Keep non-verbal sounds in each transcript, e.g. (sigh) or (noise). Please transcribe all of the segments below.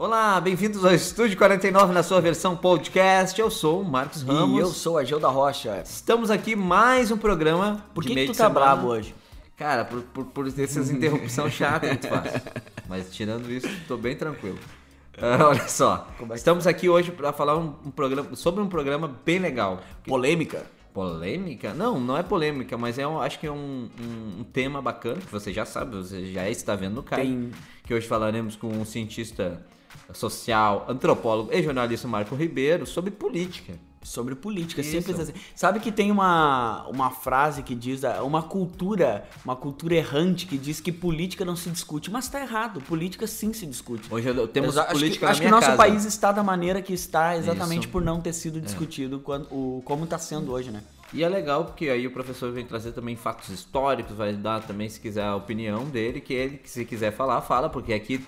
Olá, bem-vindos ao Estúdio 49 na sua versão podcast. Eu sou o Marcos Ramos. E eu sou a Gel da Rocha. Estamos aqui mais um programa. Por que, que tu tá semana. bravo hoje? Cara, por, por, por essas (laughs) interrupções chatas que tu faz. Mas tirando isso, tô bem tranquilo. Uh, (laughs) olha só, é estamos aqui hoje para falar um, um, programa, sobre um programa bem legal. Polêmica? Polêmica? Não, não é polêmica, mas é um, acho que é um, um, tema bacana que você já sabe, você já está vendo no CAI. Tem... Que hoje falaremos com um cientista social, antropólogo e jornalista Marco Ribeiro sobre política. Sobre política, Isso. simples assim. Sabe que tem uma, uma frase que diz, uma cultura, uma cultura errante que diz que política não se discute, mas está errado, política sim se discute. Hoje temos acho política que, Acho que nosso casa. país está da maneira que está exatamente Isso. por não ter sido é. discutido é. quando, o, como está sendo hoje, né? E é legal porque aí o professor vem trazer também fatos históricos, vai dar também, se quiser, a opinião dele, que ele, se quiser falar, fala, porque aqui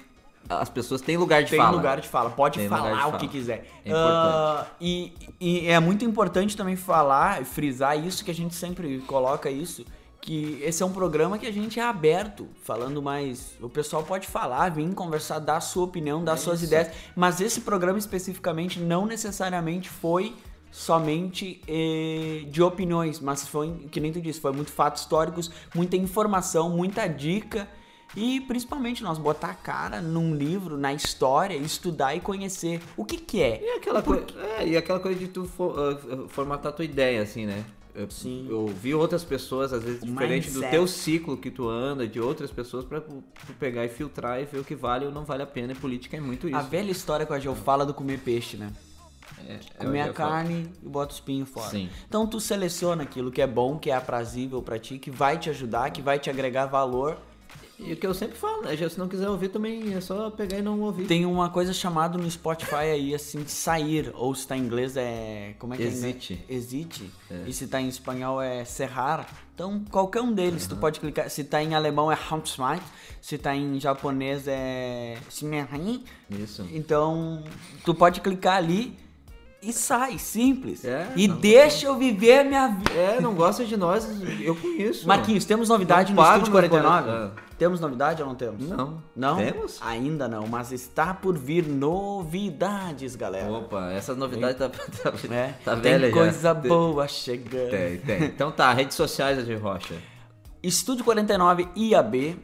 as pessoas têm lugar de tem fala. Tem lugar de fala, pode tem falar o que quiser. É uh, e, e, é muito importante também falar, frisar isso, que a gente sempre coloca isso, que esse é um programa que a gente é aberto, falando mais. O pessoal pode falar, vir conversar, dar sua opinião, dar é suas isso. ideias, mas esse programa especificamente não necessariamente foi somente eh, de opiniões, mas foi, que nem tu disse, foi muito fatos históricos, muita informação, muita dica e principalmente nós botar a cara num livro, na história, estudar e conhecer o que que é. E aquela, coisa, é, e aquela coisa de tu for, uh, formatar tua ideia, assim, né? Eu, Sim. eu vi outras pessoas, às vezes, o diferente mindset. do teu ciclo que tu anda, de outras pessoas, pra tu pegar e filtrar e ver o que vale ou não vale a pena. E política é muito isso. A velha história que a Geo fala do comer peixe, né? É, é comer a carne falo. e bota os pinhos fora. Sim. Então tu seleciona aquilo que é bom, que é aprazível para ti, que vai te ajudar, que vai te agregar valor e o que eu sempre falo, né? Se não quiser ouvir também é só pegar e não ouvir. Tem uma coisa chamada no Spotify aí, assim, de sair. Ou se tá em inglês é. Como é que Existe. é? Existe. É. E se tá em espanhol é cerrar. Então, qualquer um deles, uhum. tu pode clicar. Se tá em alemão é Hauptsmart. Se tá em japonês é. Isso. Então, tu pode clicar ali e sai, simples. É, e deixa eu viver a minha vida. É, não gosta de nós, eu conheço. Marquinhos, temos novidade no Estúdio 49? É. Temos novidade ou não temos? Não. Não? Temos? Ainda não, mas está por vir novidades, galera. Opa, essa novidade tá, tá, é, tá velha Tem coisa já. boa chegando. Tem, tem. Então tá, redes sociais de Rocha. Estúdio 49 IAB,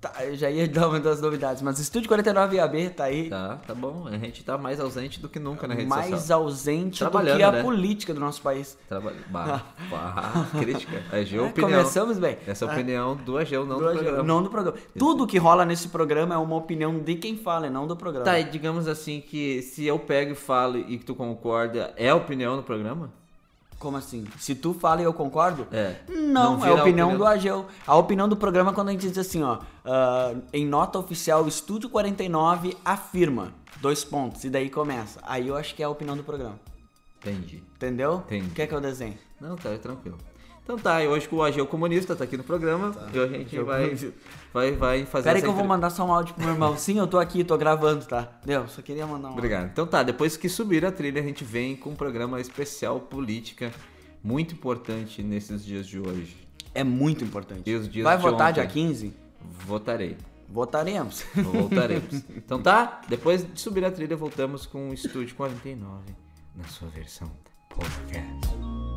Tá, eu já ia (laughs) dar uma das novidades, mas Estúdio 49 AB tá aí. Tá, tá bom. A gente tá mais ausente do que nunca na rede mais social. Mais ausente do que a né? política do nosso país. Trabalhando. Bah, (laughs) bah, crítica. A Geo é, opinião. Começamos bem. Essa é opinião do Ageu, não do, do programa. Não do programa. Isso. Tudo que rola nesse programa é uma opinião de quem fala e não do programa. Tá, e digamos assim que se eu pego e falo e que tu concorda, é a opinião do programa? Como assim? Se tu fala e eu concordo? É. Não, não é a opinião, a opinião, do Ageu. A opinião do programa é quando a gente diz assim, ó. Uh, em nota oficial, Estúdio 49 afirma. Dois pontos. E daí começa. Aí eu acho que é a opinião do programa. Entendi. Entendeu? Entendi. Quer que eu desenhe? Não, tá, é tranquilo. Então tá, hoje com o Ageu Comunista tá aqui no programa. Tá. E a gente vai, vai, vai fazer Pera aí que eu vou mandar só um áudio pro meu irmão. Sim, eu tô aqui, tô gravando, tá? Deu, só queria mandar um Obrigado. Áudio. Então tá, depois que subir a trilha, a gente vem com um programa especial política, muito importante nesses dias de hoje. É muito importante. E os dias vai de votar ontem. dia 15? Votarei. Votaremos. Voltaremos. (laughs) então tá, depois de subir a trilha, voltamos com o Estúdio 49 na sua versão podcast.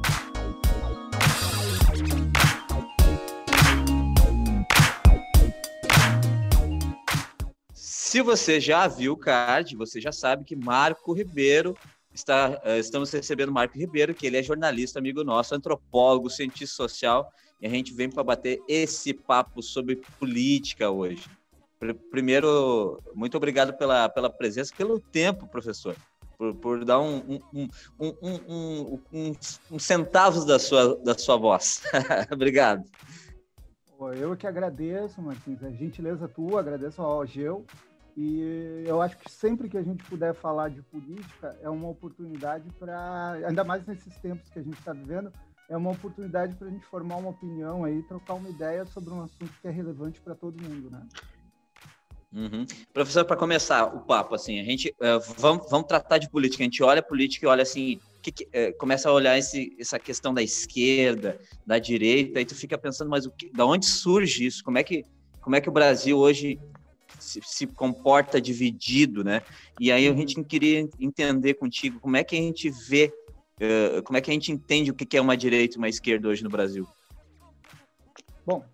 Se você já viu o card, você já sabe que Marco Ribeiro está, uh, estamos recebendo Marco Ribeiro, que ele é jornalista, amigo nosso, antropólogo, cientista social, e a gente vem para bater esse papo sobre política hoje. Primeiro, muito obrigado pela, pela presença, pelo tempo, professor, por, por dar um, um, um, um, um centavos da sua, da sua voz. (laughs) obrigado. Eu que agradeço, Martins, a gentileza tua, agradeço ao Geu e eu acho que sempre que a gente puder falar de política é uma oportunidade para, ainda mais nesses tempos que a gente está vivendo, é uma oportunidade para a gente formar uma opinião aí, trocar uma ideia sobre um assunto que é relevante para todo mundo, né? Uhum. Professor, para começar o papo, assim, a gente uh, vamos, vamos tratar de política. A gente olha a política e olha assim, que, que, uh, começa a olhar esse, essa questão da esquerda, da direita, e tu fica pensando, mas o que, da onde surge isso? Como é que como é que o Brasil hoje se, se, comporta dividido, né? E aí a gente uhum. queria entender contigo como é que a gente vê, uh, como é que a gente entende o que é uma direita e uma esquerda hoje no Brasil. Bom,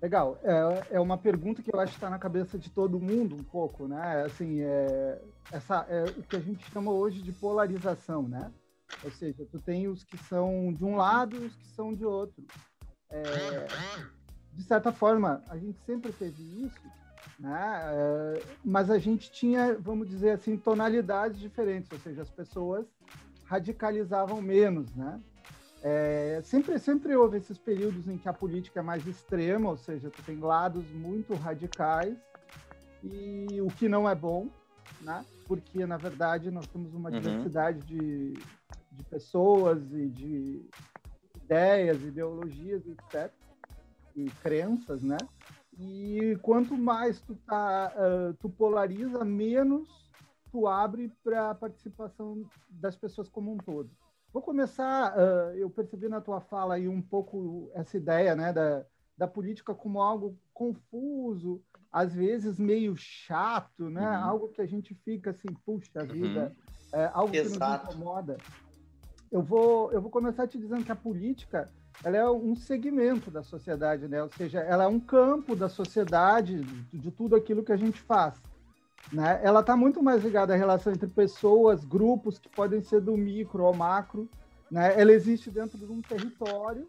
legal. É, é uma pergunta que eu acho que está na cabeça de todo mundo um pouco, né? Assim, é, essa é o que a gente chama hoje de polarização, né? Ou seja, tu tem os que são de um lado e os que são de outro. É, de certa forma, a gente sempre teve isso, né? É, mas a gente tinha, vamos dizer assim, tonalidades diferentes, ou seja, as pessoas radicalizavam menos, né? É, sempre, sempre houve esses períodos em que a política é mais extrema, ou seja, tu tem lados muito radicais e o que não é bom, né? Porque na verdade nós temos uma uhum. diversidade de, de pessoas e de ideias, ideologias, etc e crenças, né? E quanto mais tu tá, uh, tu polariza, menos tu abre para a participação das pessoas como um todo. Vou começar, uh, eu percebi na tua fala aí um pouco essa ideia, né, da, da política como algo confuso, às vezes meio chato, né? Uhum. Algo que a gente fica assim, puxa uhum. vida, é, algo Exato. que nos incomoda. Eu vou, eu vou começar te dizendo que a política ela é um segmento da sociedade, né? Ou seja, ela é um campo da sociedade, de, tudo aquilo que a gente faz. Né? Ela está muito mais ligada à relação entre pessoas, grupos que podem ser do micro ao macro. Né? Ela existe dentro de um território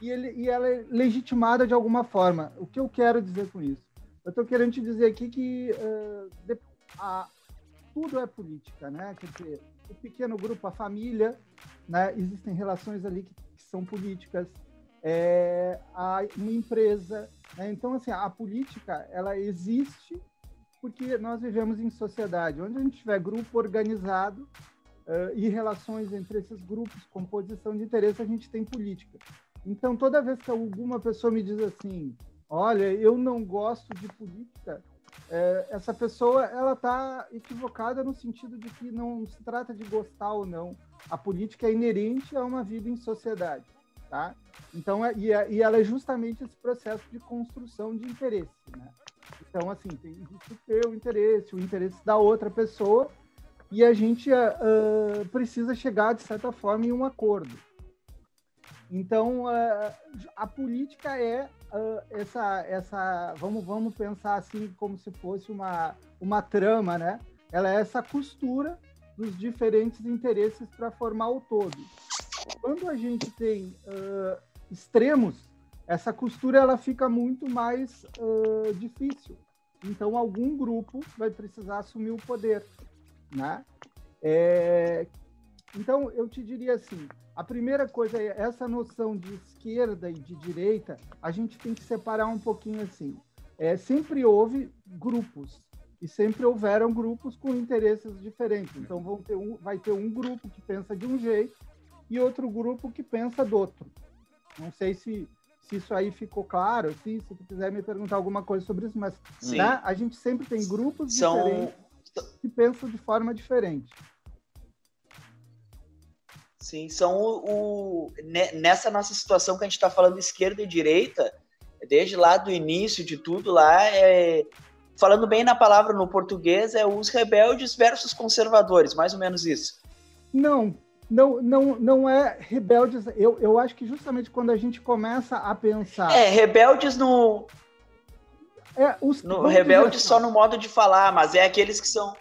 e, ele, e ela é legitimada de alguma forma. O que eu quero dizer com isso? Eu estou querendo te dizer aqui que uh, a, tudo é política, né? Quer dizer, o pequeno grupo, a família, né? Existem relações ali que são políticas, é, a, uma empresa. Né? Então, assim, a política, ela existe porque nós vivemos em sociedade. Onde a gente tiver grupo organizado uh, e relações entre esses grupos, composição de interesse, a gente tem política. Então, toda vez que alguma pessoa me diz assim, olha, eu não gosto de política, é, essa pessoa ela está equivocada no sentido de que não se trata de gostar ou não. A política é inerente a uma vida em sociedade, tá? Então, é, e, é, e ela é justamente esse processo de construção de interesse, né? Então, assim, tem o teu interesse, o interesse da outra pessoa, e a gente uh, precisa chegar, de certa forma, em um acordo. Então, uh, a política é uh, essa, essa vamos, vamos pensar assim como se fosse uma, uma trama, né? Ela é essa costura dos diferentes interesses para formar o todo. Quando a gente tem uh, extremos, essa costura ela fica muito mais uh, difícil. Então, algum grupo vai precisar assumir o poder, né? É... Então, eu te diria assim, a primeira coisa é essa noção de esquerda e de direita, a gente tem que separar um pouquinho assim. É, sempre houve grupos e sempre houveram grupos com interesses diferentes. Então vão ter um, vai ter um grupo que pensa de um jeito e outro grupo que pensa do outro. Não sei se, se isso aí ficou claro, se, se tu quiser me perguntar alguma coisa sobre isso, mas né, a gente sempre tem grupos São... diferentes que pensam de forma diferente. Sim, são o, o, nessa nossa situação que a gente está falando esquerda e direita, desde lá do início de tudo lá, é, falando bem na palavra no português, é os rebeldes versus conservadores, mais ou menos isso. Não, não, não, não é rebeldes. Eu, eu acho que justamente quando a gente começa a pensar. É, rebeldes no. É, os, no rebeldes assim, só no modo de falar, mas é aqueles que são.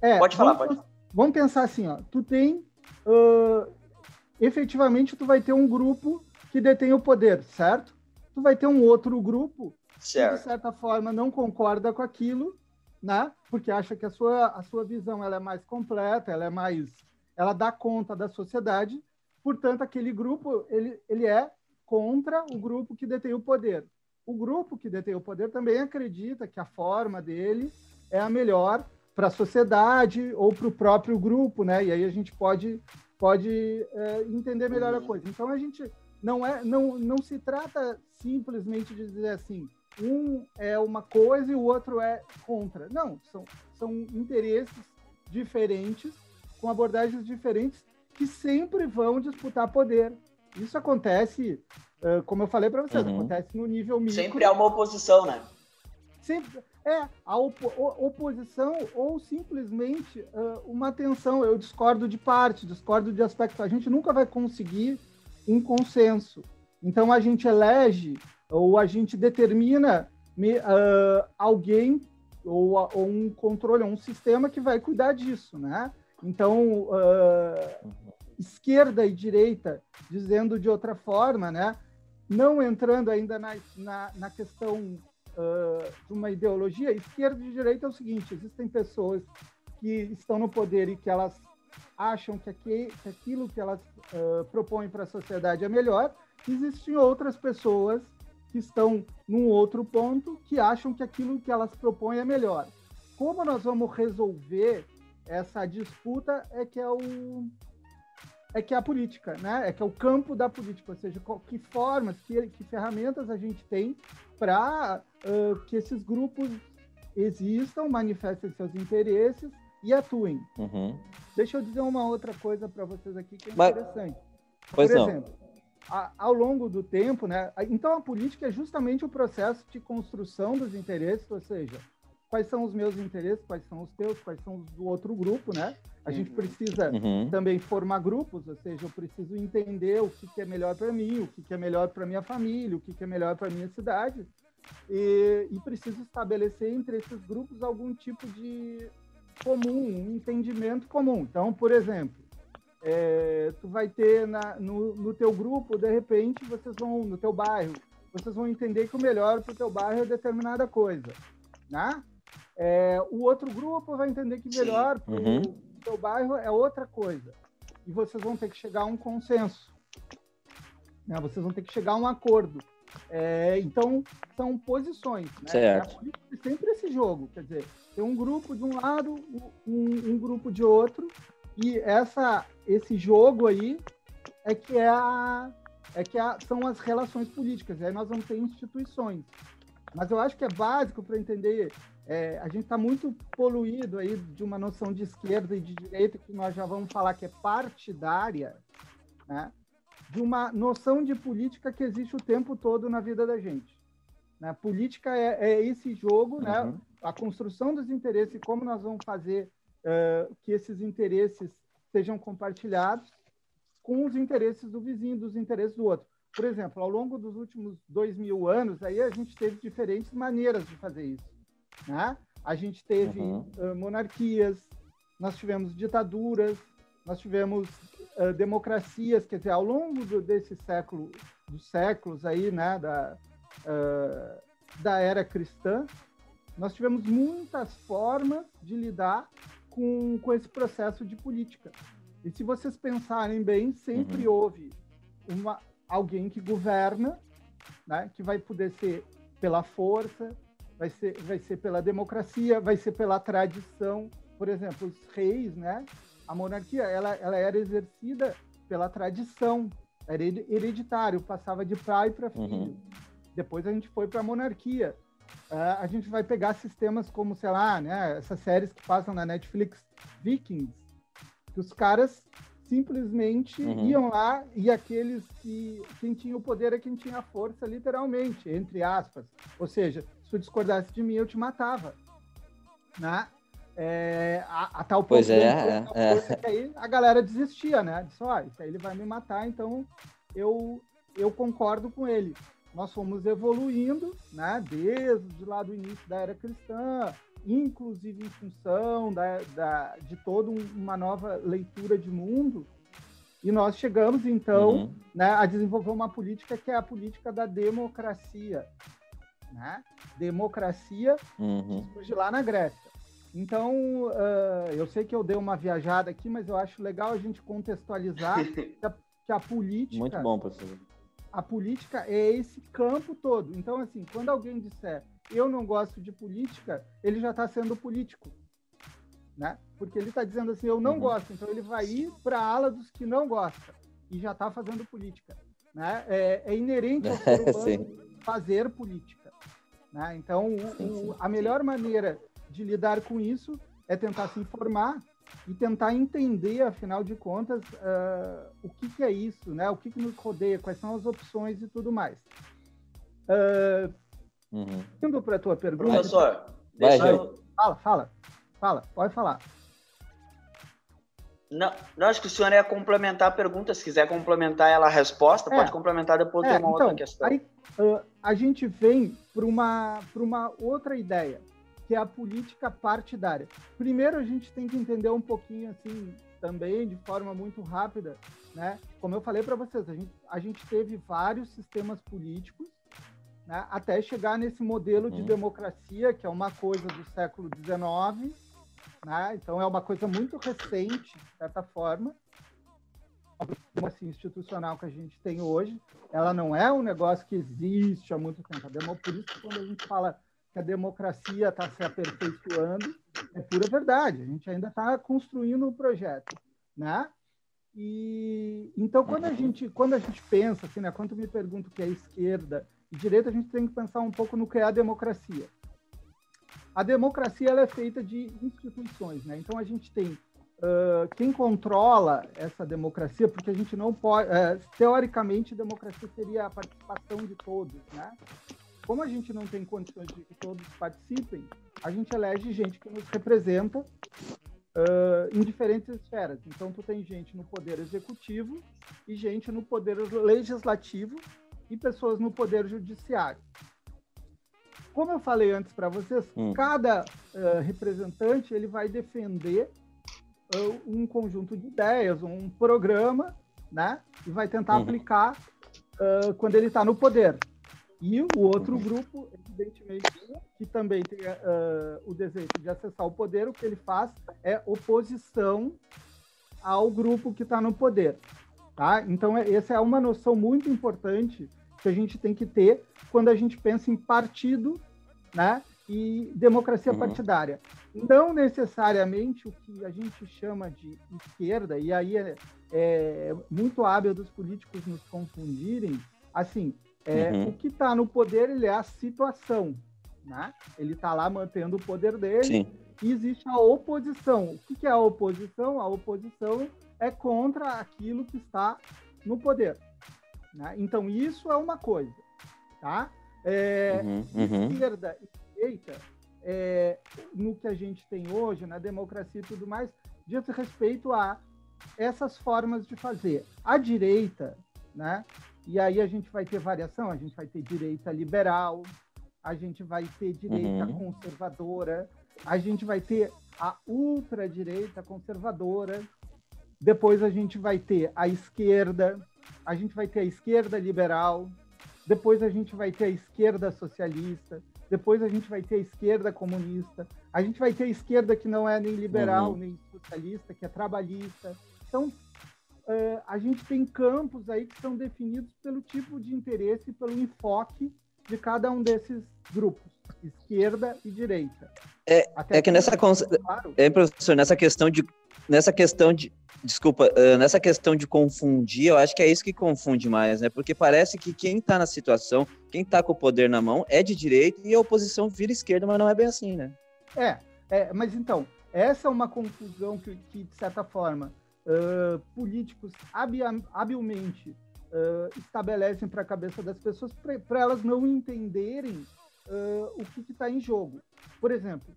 É, pode falar, vamos, pode. Vamos pensar assim, ó. Tu tem uh, efetivamente tu vai ter um grupo que detém o poder, certo? Tu vai ter um outro grupo certo. que, de certa forma, não concorda com aquilo, né? Porque acha que a sua, a sua visão ela é mais completa, ela é mais... Ela dá conta da sociedade, portanto, aquele grupo, ele, ele é contra o grupo que detém o poder. O grupo que detém o poder também acredita que a forma dele é a melhor para a sociedade ou para o próprio grupo, né? E aí a gente pode pode é, entender melhor a coisa. Então a gente não é não não se trata simplesmente de dizer assim um é uma coisa e o outro é contra. Não, são são interesses diferentes com abordagens diferentes que sempre vão disputar poder. Isso acontece, como eu falei para vocês, uhum. acontece no nível micro. Sempre há uma oposição, né? Sempre, é a opo oposição ou simplesmente uh, uma tensão. Eu discordo de parte, discordo de aspecto. A gente nunca vai conseguir um consenso. Então a gente elege ou a gente determina uh, alguém ou, ou, um controle, um sistema que vai cuidar disso, né? Então uh, esquerda e direita, dizendo de outra forma, né? Não entrando ainda na, na, na questão uh, de uma ideologia, esquerda e direita é o seguinte: existem pessoas que estão no poder e que elas acham que, aqui, que aquilo que elas uh, propõem para a sociedade é melhor, existem outras pessoas que estão num outro ponto que acham que aquilo que elas propõem é melhor. Como nós vamos resolver essa disputa é que é o é que é a política, né? É que é o campo da política, ou seja, que formas, que, que ferramentas a gente tem para uh, que esses grupos existam, manifestem seus interesses e atuem. Uhum. Deixa eu dizer uma outra coisa para vocês aqui que é Mas... interessante. Pois Por exemplo, a, ao longo do tempo, né? Então a política é justamente o processo de construção dos interesses, ou seja, quais são os meus interesses, quais são os teus, quais são os do outro grupo, né? A gente uhum. precisa uhum. também formar grupos, ou seja, eu preciso entender o que, que é melhor para mim, o que, que é melhor para minha família, o que, que é melhor para minha cidade, e, e preciso estabelecer entre esses grupos algum tipo de comum, um entendimento comum. Então, por exemplo, é, tu vai ter na, no, no teu grupo, de repente, vocês vão, no teu bairro, vocês vão entender que o melhor para o teu bairro é determinada coisa, né? É, o outro grupo vai entender que melhor uhum. Teu bairro é outra coisa. E vocês vão ter que chegar a um consenso. Né? Vocês vão ter que chegar a um acordo. É, então, são posições. Né? Certo. É sempre esse jogo. Quer dizer, tem um grupo de um lado, um, um grupo de outro, e essa, esse jogo aí é que é a, é que a, são as relações políticas. E aí nós vamos ter instituições. Mas eu acho que é básico para entender. É, a gente está muito poluído aí de uma noção de esquerda e de direita que nós já vamos falar que é partidária, né? De uma noção de política que existe o tempo todo na vida da gente. Né? Política é, é esse jogo, né? uhum. né? A construção dos interesses e como nós vamos fazer uh, que esses interesses sejam compartilhados com os interesses do vizinho, dos interesses do outro. Por exemplo, ao longo dos últimos dois mil anos, aí a gente teve diferentes maneiras de fazer isso. Né? A gente teve uhum. uh, monarquias, nós tivemos ditaduras, nós tivemos uh, democracias, quer dizer, ao longo do, desse século, dos séculos aí, né, da, uh, da era cristã, nós tivemos muitas formas de lidar com, com esse processo de política. E se vocês pensarem bem, sempre uhum. houve uma, alguém que governa, né, que vai poder ser pela força, vai ser, vai ser pela democracia, vai ser pela tradição. Por exemplo, os reis, né, a monarquia, ela, ela era exercida pela tradição, era hereditário, passava de pai para filho. Uhum. Depois a gente foi para a monarquia. Uh, a gente vai pegar sistemas como, sei lá, né, essas séries que passam na Netflix, Vikings, que os caras simplesmente uhum. iam lá e aqueles que quem tinha o poder é quem tinha a força, literalmente, entre aspas. Ou seja, se tu discordasse de mim, eu te matava. Né? É, a, a, tal ponto pois é, é, é. que aí a galera desistia, né? Disse, ó, isso aí ele vai me matar, então eu, eu concordo com ele nós fomos evoluindo, né, desde lá do início da era cristã, inclusive em função da, da, de toda uma nova leitura de mundo, e nós chegamos, então, uhum. né, a desenvolver uma política que é a política da democracia. Né? Democracia uhum. surge lá na Grécia. Então, uh, eu sei que eu dei uma viajada aqui, mas eu acho legal a gente contextualizar (laughs) que, a, que a política... Muito bom, professor a política é esse campo todo. Então, assim, quando alguém disser eu não gosto de política, ele já está sendo político. Né? Porque ele está dizendo assim, eu não uhum. gosto, então ele vai ir para a ala dos que não gostam e já está fazendo política. Né? É, é inerente ao (laughs) ser humano fazer política. Né? Então, o, o, a melhor maneira de lidar com isso é tentar se informar e tentar entender, afinal de contas, uh, o que, que, é isso, né? O que, que, nos rodeia, quais são as opções e tudo mais. Uh, Uhum. Indo para a tua pergunta. Professor, deixa eu... Fala, fala. Fala, pode falar. Não, não, acho que o senhor ia complementar a pergunta. Se quiser complementar ela a resposta, é, pode complementar depois é, de uma então, outra questão. Aí, uh, a gente vem para uma, uma outra ideia, que é a política partidária. Primeiro, a gente tem que entender um pouquinho, assim, também, de forma muito rápida, né? Como eu falei para vocês, a gente, a gente teve vários sistemas políticos, né? até chegar nesse modelo de uhum. democracia, que é uma coisa do século XIX, né? Então é uma coisa muito recente, de certa forma, assim, institucional que a gente tem hoje. Ela não é um negócio que existe há muito tempo. Por isso, quando a gente fala que a democracia está se aperfeiçoando, é pura verdade. A gente ainda está construindo o um projeto, né? E então quando a gente quando a gente pensa assim, né, quando me pergunto o que é esquerda e direita, a gente tem que pensar um pouco no que é a democracia a democracia ela é feita de instituições, né? Então a gente tem uh, quem controla essa democracia, porque a gente não pode, uh, teoricamente, democracia seria a participação de todos, né? Como a gente não tem condições de que todos participem, a gente elege gente que nos representa uh, em diferentes esferas. Então, tu tem gente no poder executivo e gente no poder legislativo e pessoas no poder judiciário como eu falei antes para vocês, hum. cada uh, representante ele vai defender uh, um conjunto de ideias, um programa, né? E vai tentar uhum. aplicar uh, quando ele está no poder. E o outro uhum. grupo, evidentemente, que também tem o desejo de acessar o poder, o que ele faz é oposição ao grupo que está no poder. Tá? Então, é, essa é uma noção muito importante que a gente tem que ter quando a gente pensa em partido né, e democracia uhum. partidária. Não necessariamente o que a gente chama de esquerda, e aí é, é muito hábil dos políticos nos confundirem, assim, é, uhum. o que está no poder ele é a situação, né? Ele está lá mantendo o poder dele. Sim. E existe a oposição. O que, que é a oposição? A oposição é contra aquilo que está no poder. Né? Então, isso é uma coisa. Tá? É, uhum, uhum. Esquerda e direita, é, no que a gente tem hoje, na democracia e tudo mais, diz respeito a essas formas de fazer. A direita, né? E aí a gente vai ter variação, a gente vai ter direita liberal, a gente vai ter direita uhum. conservadora, a gente vai ter a ultradireita conservadora, depois a gente vai ter a esquerda, a gente vai ter a esquerda liberal, depois a gente vai ter a esquerda socialista, depois a gente vai ter a esquerda comunista, a gente vai ter a esquerda que não é nem liberal, uhum. nem socialista, que é trabalhista. Então, uh, a gente tem campos aí que são definidos pelo tipo de interesse, pelo enfoque de cada um desses grupos, esquerda e direita. É, é que nessa, claro. é, professor, nessa questão de nessa questão de. Desculpa, uh, nessa questão de confundir, eu acho que é isso que confunde mais, né? Porque parece que quem está na situação, quem está com o poder na mão, é de direita e a oposição vira esquerda, mas não é bem assim, né? É, é mas então, essa é uma confusão que, que de certa forma, uh, políticos habilmente uh, estabelecem para a cabeça das pessoas para elas não entenderem o que está em jogo. Por exemplo,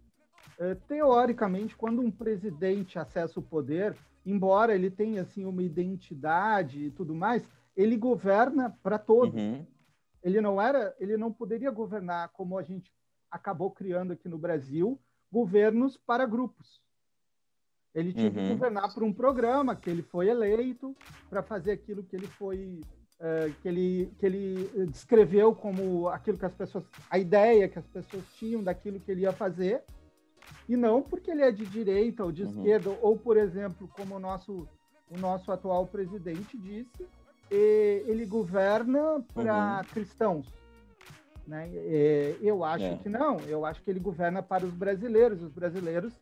teoricamente, quando um presidente acessa o poder, embora ele tenha assim uma identidade e tudo mais, ele governa para todos. Uhum. Ele não era, ele não poderia governar como a gente acabou criando aqui no Brasil, governos para grupos. Ele tinha uhum. que governar por um programa que ele foi eleito para fazer aquilo que ele foi uh, que ele que ele descreveu como aquilo que as pessoas a ideia que as pessoas tinham daquilo que ele ia fazer e não porque ele é de direita ou de uhum. esquerda, ou, por exemplo, como o nosso, o nosso atual presidente disse, ele governa para uhum. cristãos. Né? Eu acho é. que não, eu acho que ele governa para os brasileiros. Os brasileiros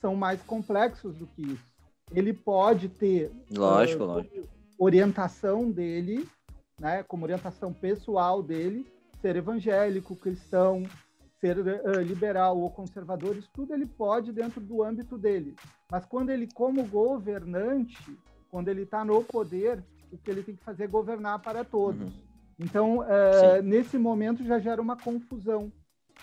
são mais complexos do que isso. Ele pode ter lógico, uh, lógico. orientação dele, né, como orientação pessoal dele, ser evangélico, cristão, ser uh, liberal ou conservador, isso tudo ele pode dentro do âmbito dele. Mas quando ele, como governante, quando ele está no poder, o que ele tem que fazer é governar para todos. Uhum. Então, uh, nesse momento já gera uma confusão,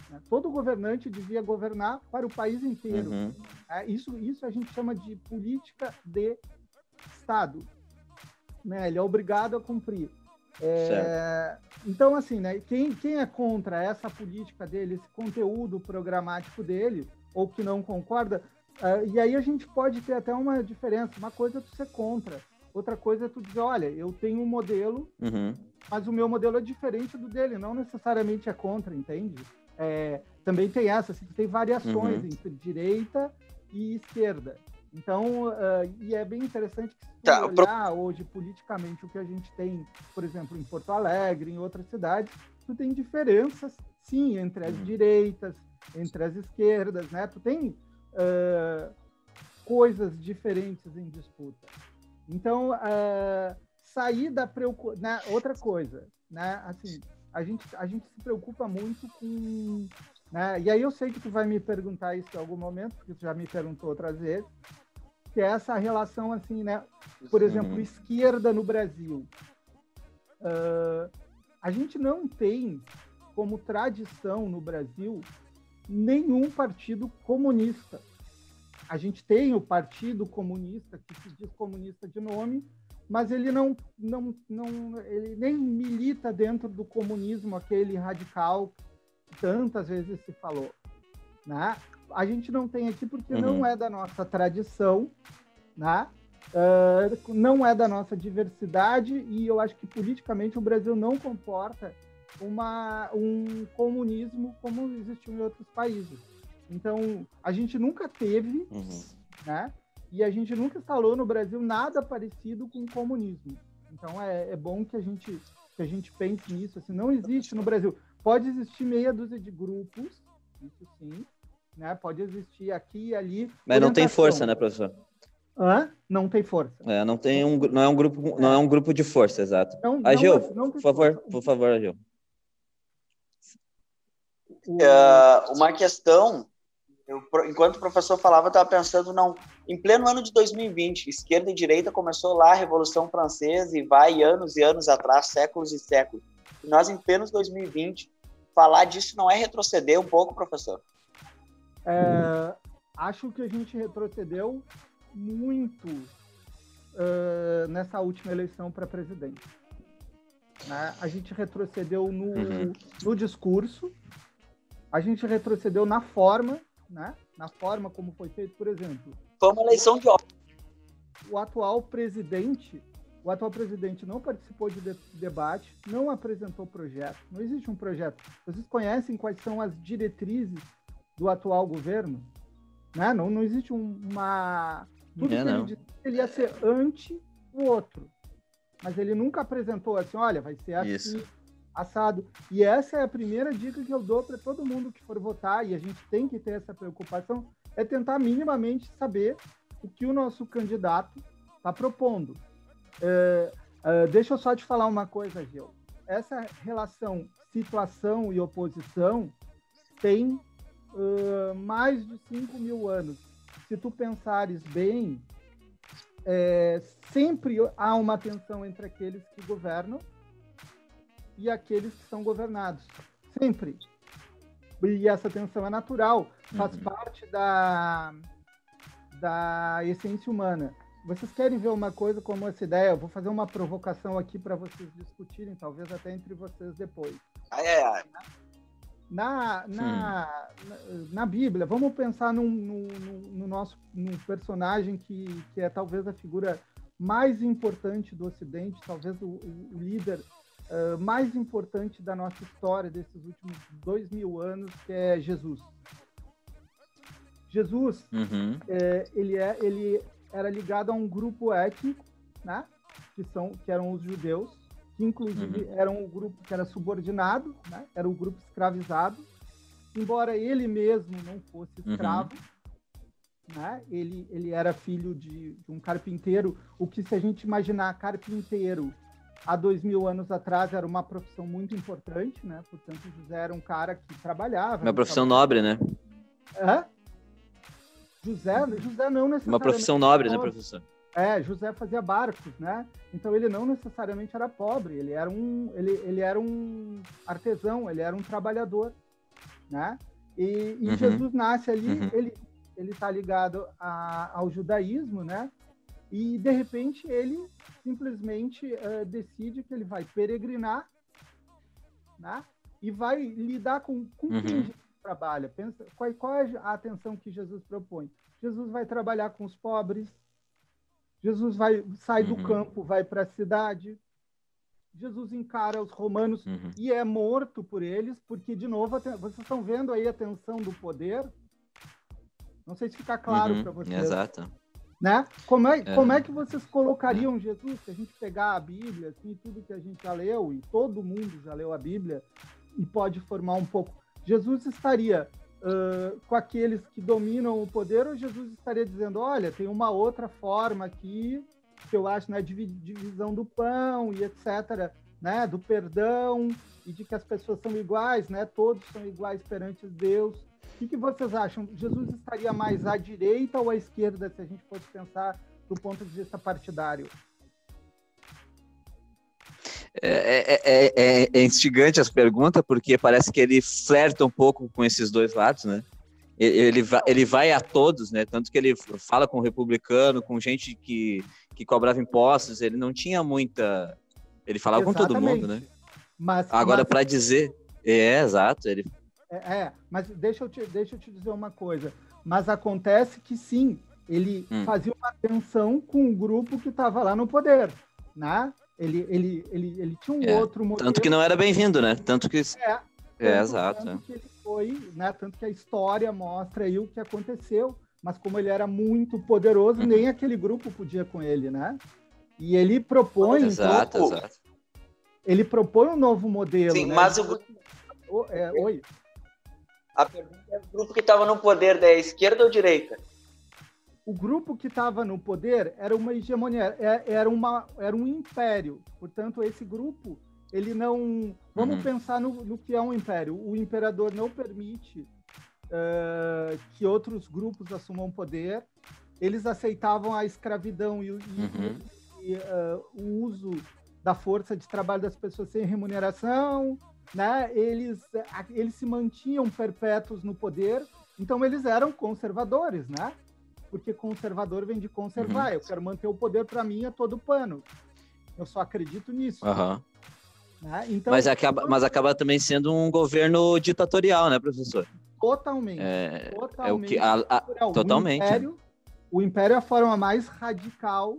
Né? Todo governante devia governar para o país inteiro. Uhum. É, isso, isso a gente chama de política de Estado. Né? Ele é obrigado a cumprir. É, então, assim, né, quem, quem é contra essa política dele, esse conteúdo programático dele, ou que não concorda, uh, e aí a gente pode ter até uma diferença. Uma coisa é tu ser contra, outra coisa é tu dizer, olha, eu tenho um modelo, uhum. mas o meu modelo é diferente do dele, não necessariamente é contra, entende? É, também tem essa, assim, tem variações uhum. entre direita e esquerda. Então, uh, e é bem interessante que se tá, olhar pro... hoje politicamente o que a gente tem, por exemplo, em Porto Alegre, em outras cidades, tu tem diferenças, sim, entre as uhum. direitas, entre as esquerdas, né? Tu tem uh, coisas diferentes em disputa. Então, uh, sair da preocupação... Né? Outra coisa, né? Assim, a gente, a gente se preocupa muito com... Né? E aí eu sei que tu vai me perguntar isso em algum momento, porque tu já me perguntou outras vezes, que é essa relação assim, né? Por exemplo, esquerda no Brasil. Uh, a gente não tem como tradição no Brasil nenhum partido comunista. A gente tem o Partido Comunista, que se diz comunista de nome, mas ele não, não, não ele nem milita dentro do comunismo, aquele radical que tantas vezes se falou. Né? A gente não tem aqui porque uhum. não é da nossa tradição, né? Uh, não é da nossa diversidade e eu acho que politicamente o Brasil não comporta uma, um comunismo como existiu em outros países. Então, a gente nunca teve, uhum. né? E a gente nunca instalou no Brasil nada parecido com o comunismo. Então, é, é bom que a gente que a gente pense nisso. Assim, não existe no Brasil. Pode existir meia dúzia de grupos, isso sim, né? Pode existir aqui e ali. Mas não tem força, né, professor? Hã? Não tem força. É, não tem um, não é um grupo, não é um grupo de força, exato. Não, Agil, não, não por favor, força. por favor, Agil. Uh, uma questão, eu, enquanto o professor falava, eu estava pensando, não, em pleno ano de 2020, esquerda e direita começou lá a Revolução Francesa e vai anos e anos atrás, séculos e séculos. E nós, em pleno 2020, falar disso não é retroceder um pouco, professor? É, acho que a gente retrocedeu muito uh, nessa última eleição para presidente. Né? A gente retrocedeu no, uhum. no discurso, a gente retrocedeu na forma, né? na forma como foi feito, por exemplo. Foi uma eleição de O atual presidente, o atual presidente não participou de, de debate, não apresentou projeto, não existe um projeto. Vocês conhecem quais são as diretrizes do atual governo, né? Não, não existe uma. Tudo é, que ele, disse, ele ia ser anti o outro. Mas ele nunca apresentou assim, olha, vai ser assim, Isso. assado. E essa é a primeira dica que eu dou para todo mundo que for votar, e a gente tem que ter essa preocupação, é tentar minimamente saber o que o nosso candidato está propondo. É, é, deixa eu só te falar uma coisa, Gil. Essa relação situação e oposição tem uh, mais de 5 mil anos. Se tu pensares bem, é, sempre há uma tensão entre aqueles que governam e aqueles que são governados. Sempre. E essa tensão é natural, faz uhum. parte da, da essência humana. Vocês querem ver uma coisa como essa ideia? Eu vou fazer uma provocação aqui para vocês discutirem, talvez até entre vocês depois. Ai, ai, ai. Na, na, na, na, Bíblia, vamos pensar num, no, no nosso num personagem que, que é talvez a figura mais importante do Ocidente, talvez o, o líder uh, mais importante da nossa história desses últimos dois mil anos, que é Jesus. Jesus, uhum. é, ele, é, ele era ligado a um grupo étnico, né? Que, são, que eram os judeus, que inclusive uhum. era um grupo que era subordinado, né? era um grupo escravizado, embora ele mesmo não fosse uhum. escravo, uhum. né? ele, ele era filho de, de, um carpinteiro, o que se a gente imaginar carpinteiro há dois mil anos atrás era uma profissão muito importante, né? portanto José era um cara que trabalhava. Uma profissão nobre, né? É? José, José não necessariamente... Uma profissão nobre, né, professor? É, José fazia barcos, né? Então ele não necessariamente era pobre, ele era um, ele, ele era um artesão, ele era um trabalhador. né? E, e uhum. Jesus nasce ali, uhum. ele ele está ligado a, ao judaísmo, né? E de repente ele simplesmente uh, decide que ele vai peregrinar, né? E vai lidar com, com uhum. quem trabalha. Pensa qual, qual é a atenção que Jesus propõe? Jesus vai trabalhar com os pobres. Jesus vai sai do uhum. campo, vai para a cidade. Jesus encara os romanos uhum. e é morto por eles, porque, de novo, vocês estão vendo aí a tensão do poder. Não sei se fica claro uhum. para vocês. Exato. Né? Como, é, é, como é que vocês colocariam Jesus, se a gente pegar a Bíblia, assim, tudo que a gente já leu, e todo mundo já leu a Bíblia, e pode formar um pouco. Jesus estaria uh, com aqueles que dominam o poder, ou Jesus estaria dizendo, olha, tem uma outra forma aqui que eu acho, né, divisão do pão e etc., né, do perdão e de que as pessoas são iguais, né, todos são iguais perante Deus. O que, que vocês acham? Jesus estaria mais à direita ou à esquerda, se a gente fosse pensar do ponto de vista partidário? É, é, é, é, instigante as perguntas, porque parece que ele flerta um pouco com esses dois lados, né? Ele vai, ele vai a todos, né? Tanto que ele fala com o republicano, com gente que, que cobrava impostos, ele não tinha muita. Ele falava Exatamente. com todo mundo, né? Mas, Agora, para dizer. É, exato. Ele... É, é, mas deixa eu, te, deixa eu te dizer uma coisa. Mas acontece que sim, ele hum. fazia uma tensão com o grupo que estava lá no poder, né? Ele, ele, ele, ele tinha um é, outro modelo. Tanto que não era bem-vindo, né? Tanto que. É, é, exato. Tanto que ele foi, né? Tanto que a história mostra aí o que aconteceu, mas como ele era muito poderoso, uhum. nem aquele grupo podia com ele, né? E ele propõe. Exato, um exato. Ele propõe um novo modelo. Sim, né? mas o. É, oi. A pergunta é o grupo que estava no poder da esquerda ou direita? O grupo que estava no poder era uma hegemonia, é, era, uma, era um império. Portanto, esse grupo, ele não. Vamos uhum. pensar no, no, que é um império. O imperador não permite uh, que outros grupos assumam poder. Eles aceitavam a escravidão e, uhum. e, e uh, o uso da força de trabalho das pessoas sem remuneração. Né? Eles, eles se mantinham perpétuos no poder. Então, eles eram conservadores, né? Porque conservador vem de conservar. Uhum. Eu quero manter o poder para mim a todo pano. Eu só acredito nisso. Uhum. Né? Então, mas, acaba, mas acaba também sendo um governo ditatorial, né, professor? Totalmente. É, totalmente. É o que, a, a, totalmente. O império, o império é a forma mais radical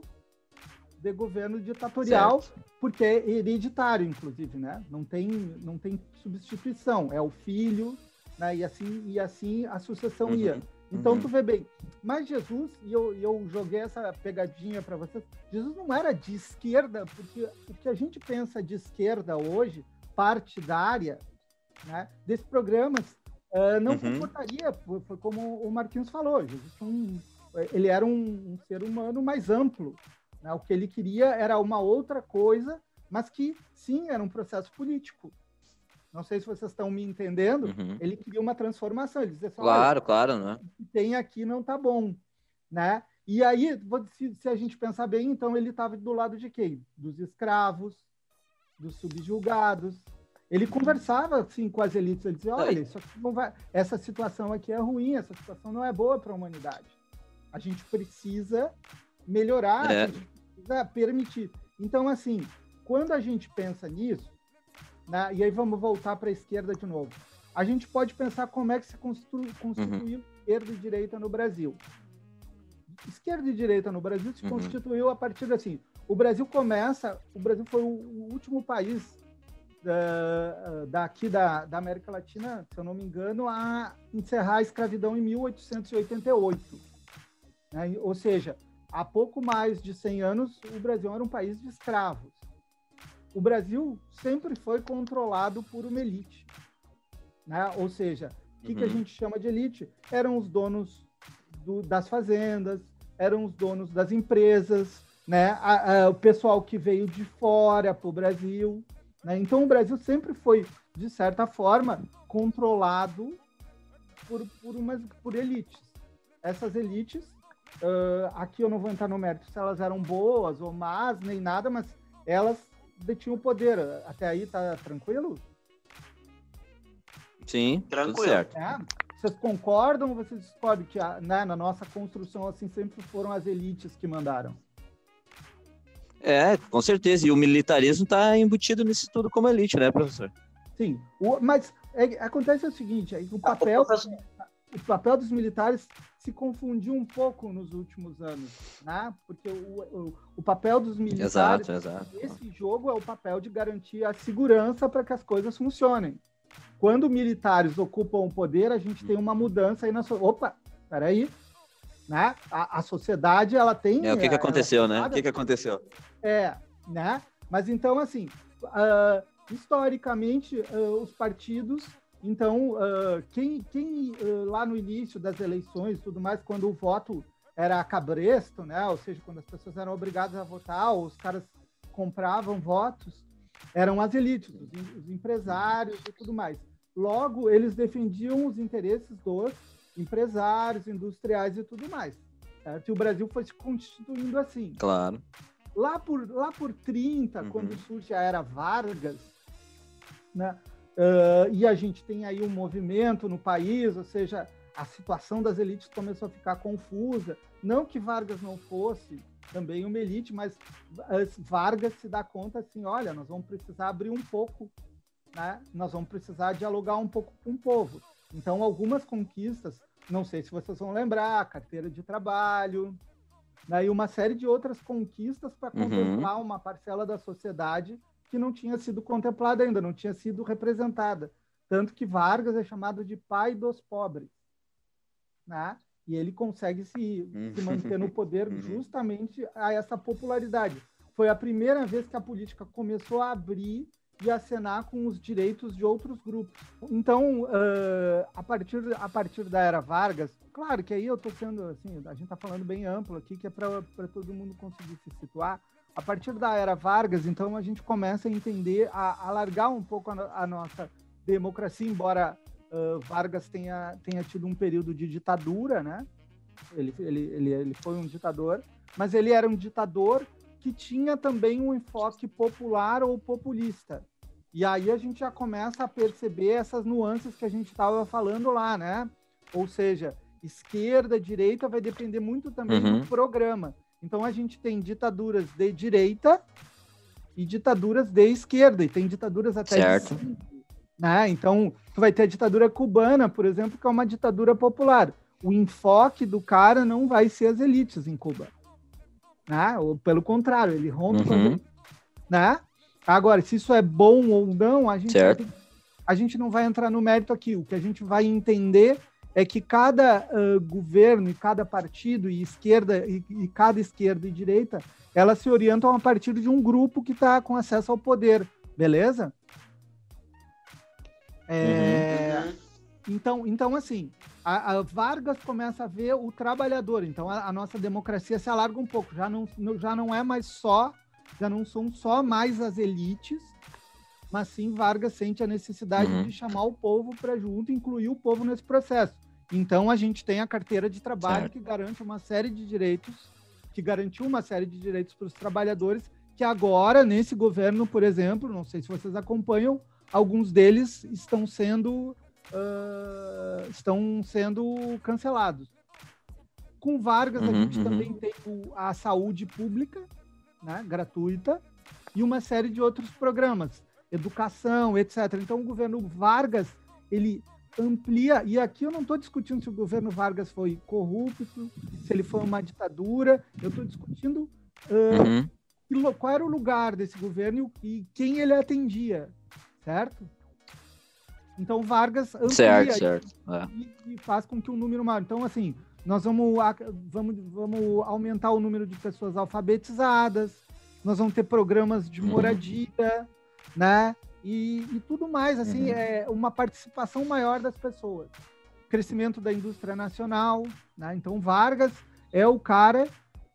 de governo ditatorial, certo. porque é hereditário, inclusive, né? Não tem, não tem substituição. É o filho, né? E assim, e assim a sucessão uhum. ia. Então, uhum. tu vê bem. Mas Jesus, e eu, eu joguei essa pegadinha para vocês, Jesus não era de esquerda, porque o que a gente pensa de esquerda hoje, partidária, né, desses programas, uh, não uhum. comportaria, foi como o Marquinhos falou, Jesus um, ele era um, um, ser humano mais amplo. Né? O que ele queria era uma outra coisa, mas que, sim, era um processo político. Não sei se vocês estão me entendendo. Uhum. Ele queria uma transformação. Ele dizia assim, claro, claro, né? O que tem aqui não tá bom, né? E aí, se, se a gente pensar bem, então ele estava do lado de quem? Dos escravos, dos subjugados. Ele conversava assim com as elites. Ele dizia: olha, vai... essa situação aqui é ruim, essa situação não é boa para a humanidade. A gente precisa melhorar, é. a gente precisa permitir. Então, assim, quando a gente pensa nisso, né? E aí vamos voltar para a esquerda de novo. A gente pode pensar como é que se constituiu uhum. esquerda e direita no Brasil. Esquerda e direita no Brasil se uhum. constituiu a partir de assim. O Brasil começa, o Brasil foi o, o último país uh, daqui da, da América Latina, se eu não me engano, a encerrar a escravidão em 1888. Né? Ou seja, há pouco mais de 100 anos, o Brasil era um país de escravos o Brasil sempre foi controlado por uma elite. Né? Ou seja, o que, uhum. que a uhum. gente chama de elite? Eram os donos do, das fazendas, eram os donos das empresas, né? A, a, o pessoal que veio de fora para o Brasil. Né? Então, o Brasil sempre foi, de certa forma, controlado por, por, umas, por elites. Essas elites, uh, aqui eu não vou entrar no mérito se elas eram boas ou más, nem nada, mas elas detinha o poder. Até aí tá tranquilo? Sim, Tranquilo. tudo certo. É? Vocês concordam ou vocês discordam que né, na nossa construção assim sempre foram as elites que mandaram? É, com certeza. E o militarismo está embutido nisso tudo como elite, né, professor? Sim, o, mas é, acontece o seguinte, o papel, o papel dos militares se confundiu um pouco nos últimos anos, né? Porque o, o, o papel dos militares exato, exato. nesse jogo é o papel de garantir a segurança para que as coisas funcionem. Quando militares ocupam o poder, a gente tem uma mudança aí na sua. Opa, peraí. Né? A, a sociedade ela tem. É, o que, que aconteceu, né? O que, que aconteceu? É, né? Mas então, assim, uh, historicamente, uh, os partidos. Então, uh, quem, quem lá no início das eleições tudo mais, quando o voto era cabresto, né? Ou seja, quando as pessoas eram obrigadas a votar, ou os caras compravam votos, eram as elites, os, os empresários e tudo mais. Logo, eles defendiam os interesses dos empresários, industriais e tudo mais. Certo? E o Brasil foi se constituindo assim. Claro. Lá por, lá por 30, uhum. quando surge a Era Vargas, né? Uh, e a gente tem aí um movimento no país, ou seja, a situação das elites começou a ficar confusa. Não que Vargas não fosse também uma elite, mas Vargas se dá conta assim, olha, nós vamos precisar abrir um pouco né, nós vamos precisar dialogar um pouco com o povo. Então, algumas conquistas, não sei se vocês vão lembrar, carteira de trabalho, né, e uma série de outras conquistas para uhum. contemplar uma parcela da sociedade que não tinha sido contemplada ainda, não tinha sido representada. Tanto que Vargas é chamado de pai dos pobres. Né? E ele consegue se, uhum. se manter no poder uhum. justamente a essa popularidade. Foi a primeira vez que a política começou a abrir e acenar com os direitos de outros grupos. Então, uh, a, partir, a partir da era Vargas, claro que aí eu estou sendo, assim, a gente está falando bem amplo aqui, que é para todo mundo conseguir se situar. A partir da era Vargas, então, a gente começa a entender, a alargar um pouco a, a nossa democracia, embora uh, Vargas tenha, tenha tido um período de ditadura, né? Ele, ele, ele, ele foi um ditador, mas ele era um ditador que tinha também um enfoque popular ou populista. E aí a gente já começa a perceber essas nuances que a gente estava falando lá, né? Ou seja, esquerda, direita vai depender muito também uhum. do programa. Então a gente tem ditaduras de direita e ditaduras de esquerda, e tem ditaduras até certo. de né? Então, tu vai ter a ditadura cubana, por exemplo, que é uma ditadura popular. O enfoque do cara não vai ser as elites em Cuba. Né? Ou, pelo contrário, ele rompe uhum. né? Agora, se isso é bom ou não, a gente, a gente não vai entrar no mérito aqui. O que a gente vai entender é que cada uh, governo e cada partido e esquerda e, e, cada esquerda e direita elas se orientam a partir de um grupo que está com acesso ao poder, beleza? É, uhum. Então, então assim, a, a, Vargas começa a ver o trabalhador. Então a, a, nossa democracia se alarga um pouco. Já não, já não é mais só já não são só mais as elites, mas sim Vargas sente a necessidade uhum. de chamar o povo para junto, incluir o povo nesse processo. Então a gente tem a carteira de trabalho certo. que garante uma série de direitos, que garantiu uma série de direitos para os trabalhadores, que agora nesse governo, por exemplo, não sei se vocês acompanham, alguns deles estão sendo uh, estão sendo cancelados. Com Vargas uhum, a gente uhum. também tem a saúde pública, né, gratuita, e uma série de outros programas, educação, etc. Então, o governo Vargas, ele amplia, e aqui eu não estou discutindo se o governo Vargas foi corrupto, se ele foi uma ditadura, eu estou discutindo uh, uhum. qual era o lugar desse governo e quem ele atendia, certo? Então, Vargas amplia certo, certo. É. E, e, faz com que o um número maior. Então, assim, nós vamos, vamos, vamos aumentar o número de pessoas alfabetizadas, nós vamos ter programas de moradia, né? E, e tudo mais, assim, uhum. é uma participação maior das pessoas. Crescimento da indústria nacional, né? Então, Vargas é o cara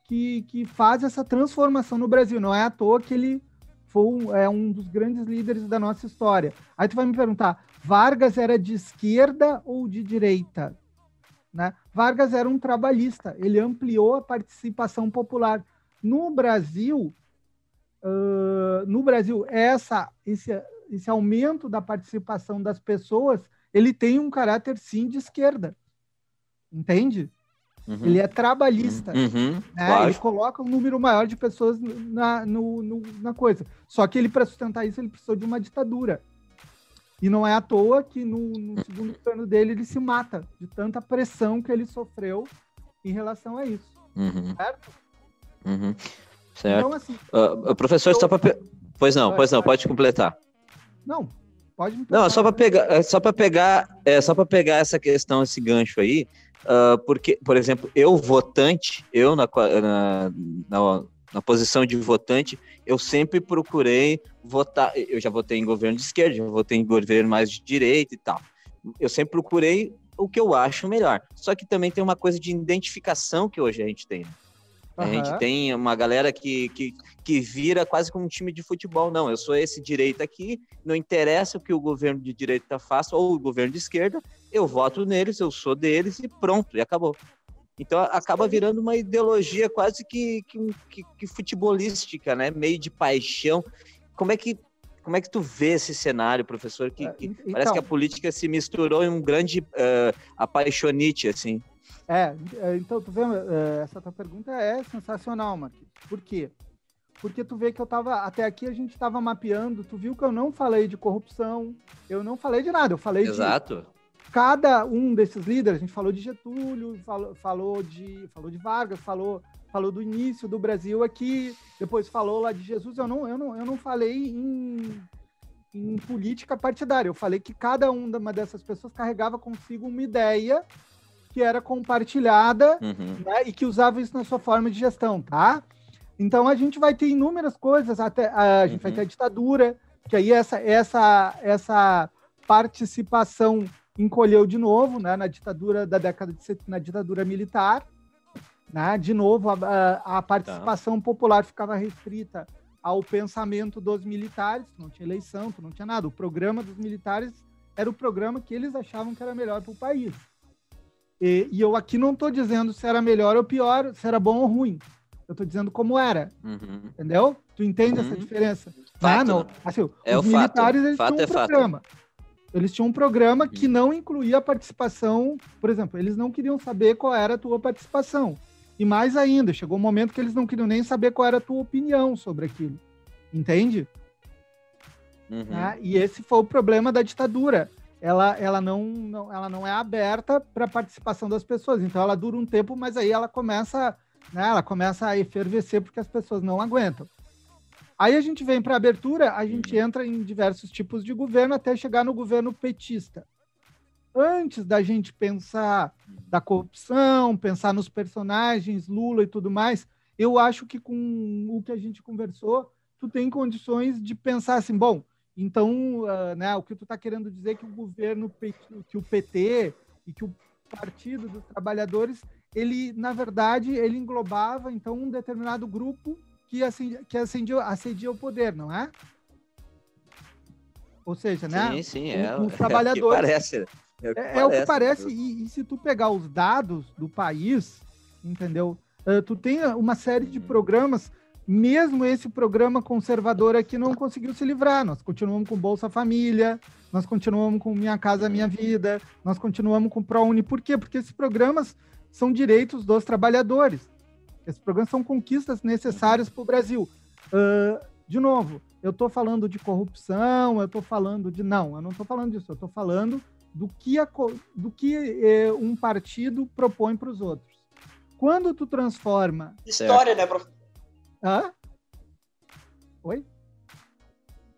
que, que faz essa transformação no Brasil. Não é à toa que ele foi é um dos grandes líderes da nossa história. Aí tu vai me perguntar, Vargas era de esquerda ou de direita? Né? Vargas era um trabalhista, ele ampliou a participação popular. No Brasil, uh, no Brasil essa, esse, esse aumento da participação das pessoas ele tem um caráter sim de esquerda. Entende? Uhum. Ele é trabalhista. Uhum. Né? Ele coloca um número maior de pessoas na, no, no, na coisa. Só que ele, para sustentar isso, ele precisou de uma ditadura. E não é à toa que no, no segundo plano dele ele se mata de tanta pressão que ele sofreu em relação a isso. Uhum. Certo? Uhum. Certo. Então, assim, uh, professor, eu... só para. (laughs) Pois não, pois não, pode completar. Não, pode me Não, só para pegar, é, só para pegar, é só para pegar essa questão, esse gancho aí, uh, porque, por exemplo, eu votante, eu na, na, na, na, posição de votante, eu sempre procurei votar. Eu já votei em governo de esquerda, já votei em governo mais de direita e tal. Eu sempre procurei o que eu acho melhor. Só que também tem uma coisa de identificação que hoje a gente tem. Uhum. A gente tem uma galera que, que, que vira quase como um time de futebol. Não, eu sou esse direito aqui, não interessa o que o governo de direita faça ou o governo de esquerda, eu voto neles, eu sou deles e pronto, e acabou. Então acaba virando uma ideologia quase que, que, que, futebolística, né? Meio de paixão. Como é que como é que tu vê esse cenário, professor? Que, que então, parece que a política se misturou em um grande uh, apaixonite, assim. É, é, então tu vê, é, essa tua pergunta é sensacional, Marquinhos. Por quê? Porque tu vê que eu tava, até aqui a gente tava mapeando, tu viu que eu não falei de corrupção, eu não falei de nada, eu falei Exato. de cada um desses líderes, a gente falou de Getúlio, falou, falou de falou de Vargas, falou falou do início do Brasil aqui, depois falou lá de Jesus, eu não eu não, eu não falei em em política partidária. Eu falei que cada uma dessas pessoas carregava consigo uma ideia que era compartilhada uhum. né, e que usava isso na sua forma de gestão, tá? Então a gente vai ter inúmeras coisas, até a gente uhum. vai ter a ditadura, que aí essa essa essa participação encolheu de novo, né, na ditadura da década de na ditadura militar, né? De novo a, a participação tá. popular ficava restrita ao pensamento dos militares, não tinha eleição, não tinha nada. O programa dos militares era o programa que eles achavam que era melhor para o país. E, e eu aqui não estou dizendo se era melhor ou pior, se era bom ou ruim. Eu estou dizendo como era. Uhum. Entendeu? Tu entende uhum. essa diferença? Fato, ah, não. Né? Assim, é os militares eles fato tinham um é programa. Fato. Eles tinham um programa uhum. que não incluía a participação. Por exemplo, eles não queriam saber qual era a tua participação. E mais ainda, chegou um momento que eles não queriam nem saber qual era a tua opinião sobre aquilo. Entende? Uhum. Ah, e esse foi o problema da ditadura ela, ela, não, não, ela não é aberta para a participação das pessoas. Então ela dura um tempo, mas aí ela começa, né, ela começa a efervescer porque as pessoas não aguentam. Aí a gente vem para a abertura, a gente uhum. entra em diversos tipos de governo até chegar no governo petista. Antes da gente pensar da corrupção, pensar nos personagens, Lula e tudo mais, eu acho que com o que a gente conversou, tu tem condições de pensar assim, bom, então, uh, né, o que tu está querendo dizer é que o governo, que o PT e que o Partido dos Trabalhadores, ele, na verdade, ele englobava, então, um determinado grupo que, acendia, que acendia, acendia o poder, não é? Ou seja, né? Sim, sim, é, os trabalhadores, é o que parece. É o que é, parece, é o que parece e, e, se tu pegar os dados do país, entendeu? Uh, tu tem uma série de programas mesmo esse programa conservador aqui não conseguiu se livrar. Nós continuamos com Bolsa Família, nós continuamos com Minha Casa Minha Vida, nós continuamos com ProUni. Por quê? Porque esses programas são direitos dos trabalhadores. Esses programas são conquistas necessárias para o Brasil. Uh, de novo, eu estou falando de corrupção, eu estou falando de. Não, eu não estou falando disso, eu estou falando do que, a, do que eh, um partido propõe para os outros. Quando tu transforma. História, né, professor? Hã? Oi?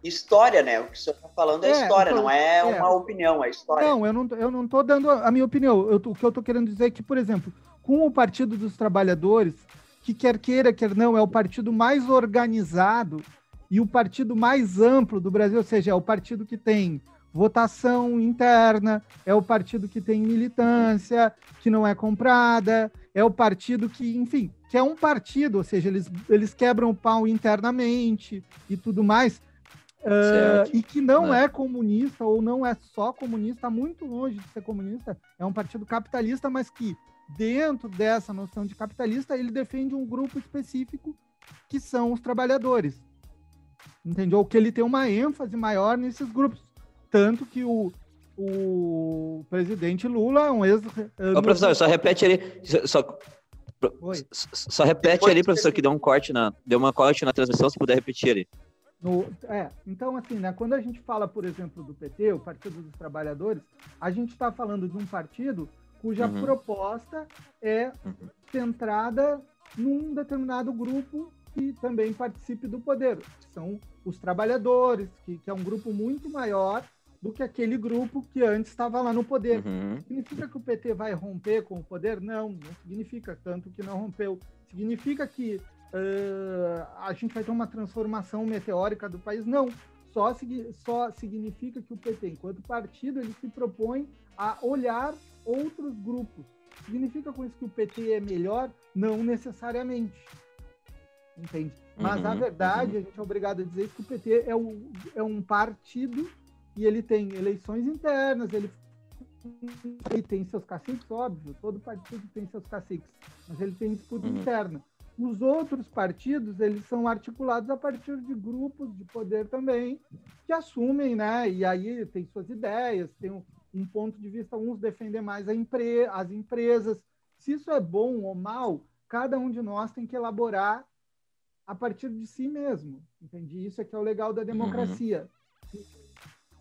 História, né? O que você está falando é, é história, não é, é, uma opinião, é história. Não, eu não, eu não tô dando a minha opinião. Eu, o que eu estou querendo dizer é que, por exemplo, com o Partido dos Trabalhadores, que quer queira, quer não, é o partido mais organizado e o partido mais amplo do Brasil, ou seja, é o partido que tem votação interna, é o partido que tem militância, que não é comprada, é o partido que, enfim, que é um partido, ou seja, eles, eles quebram o pau internamente e tudo mais, uh, e que não é. é comunista ou não é só comunista, muito longe de ser comunista, é um partido capitalista, mas que dentro dessa noção de capitalista, ele defende um grupo específico que são os trabalhadores. Entendeu? Que ele tem uma ênfase maior nesses grupos. Tanto que o, o presidente Lula é um ex. Ô, professor, só repete ali. Só, só repete Depois ali, professor, que deu um corte na. Deu uma corte na transmissão, se puder repetir ali. No, é, então, assim, né, quando a gente fala, por exemplo, do PT, o Partido dos Trabalhadores, a gente está falando de um partido cuja uhum. proposta é uhum. centrada num determinado grupo que também participe do poder, que são os trabalhadores, que, que é um grupo muito maior do que aquele grupo que antes estava lá no poder. Uhum. Significa que o PT vai romper com o poder? Não, não significa tanto que não rompeu. Significa que uh, a gente vai ter uma transformação meteórica do país? Não. Só, só significa que o PT, enquanto partido, ele se propõe a olhar outros grupos. Significa com isso que o PT é melhor? Não necessariamente. Entende? Mas uhum, a verdade, uhum. a gente é obrigado a dizer que o PT é, o, é um partido e ele tem eleições internas, ele, ele tem seus caciques, óbvio, todo partido tem seus caciques, mas ele tem disputa uhum. interna. Os outros partidos, eles são articulados a partir de grupos de poder também, que assumem, né? E aí tem suas ideias, tem um, um ponto de vista, uns defendem mais empre as empresas. Se isso é bom ou mal, cada um de nós tem que elaborar a partir de si mesmo. Entendi? Isso é que é o legal da uhum. democracia. Uhum.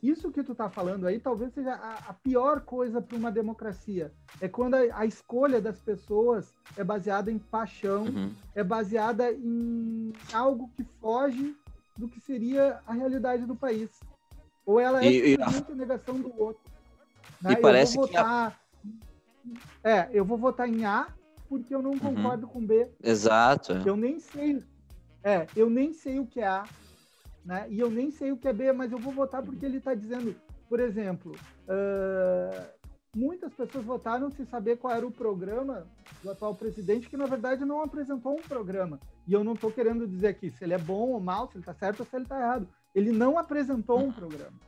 Isso que tu está falando aí talvez seja a, a pior coisa para uma democracia. É quando a, a, escolha das pessoas é baseada em paixão, uhum. é baseada em algo que foge do que seria a realidade do país. Ou ela é e, simplesmente a... negação do outro. Né? E parece eu vou votar... que... É, eu vou votar em A porque eu não uhum. concordo com B. Exato. Eu nem sei. É, eu nem sei o que é A né? E eu nem sei o que é B, mas eu vou votar porque ele está dizendo, por exemplo, uh, muitas pessoas votaram sem saber qual era o programa do atual presidente, que na verdade não apresentou um programa. E eu não estou querendo dizer aqui se ele é bom ou mal, se ele está certo ou se ele está errado. Ele não apresentou um programa.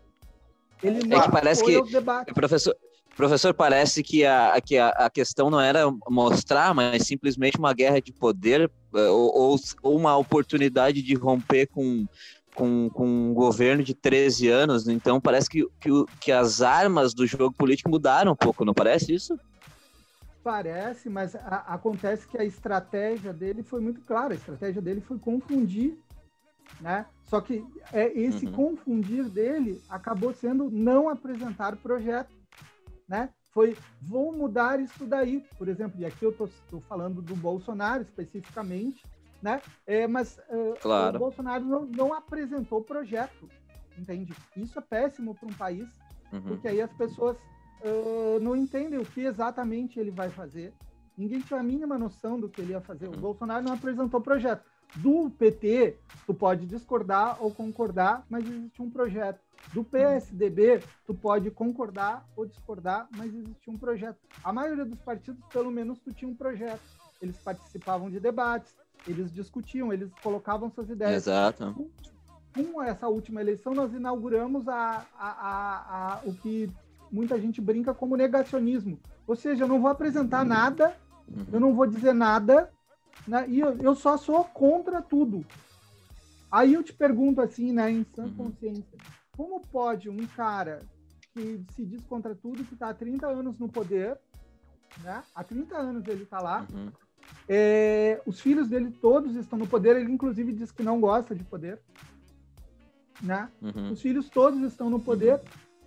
Ele não é que parece que professor professor parece que a, que a, a questão não era mostrar, mas simplesmente uma guerra de poder eh, ou, ou uma oportunidade de romper com com, com um governo de 13 anos, então parece que, que, que as armas do jogo político mudaram um pouco, não parece isso? Parece, mas a, acontece que a estratégia dele foi muito clara, a estratégia dele foi confundir, né? Só que é, esse uhum. confundir dele acabou sendo não apresentar projeto, né? Foi, vou mudar isso daí, por exemplo, e aqui eu estou falando do Bolsonaro especificamente, né? É, mas uh, claro. o Bolsonaro não, não apresentou projeto, entende? Isso é péssimo para um país, uhum. porque aí as pessoas uh, não entendem o que exatamente ele vai fazer. Ninguém tinha a mínima noção do que ele ia fazer. O uhum. Bolsonaro não apresentou projeto. Do PT, tu pode discordar ou concordar, mas existe um projeto. Do PSDB, tu pode concordar ou discordar, mas existe um projeto. A maioria dos partidos, pelo menos, tu tinha um projeto. Eles participavam de debates, eles discutiam, eles colocavam suas ideias. Exato. Com, essa última eleição, nós inauguramos a, a, a, o que muita gente brinca como negacionismo. Ou seja, eu não vou apresentar nada, uhum. eu não vou dizer nada, né, e eu, eu, só sou contra tudo. Aí eu te pergunto assim, né, em sã uhum. consciência, como pode um cara que se diz contra tudo, que está há 30 anos no poder, né? Há 30 anos ele está lá, uhum. É, os filhos dele todos estão no poder, ele inclusive diz que não gosta de poder. Né? Uhum. Os filhos todos estão no poder uhum.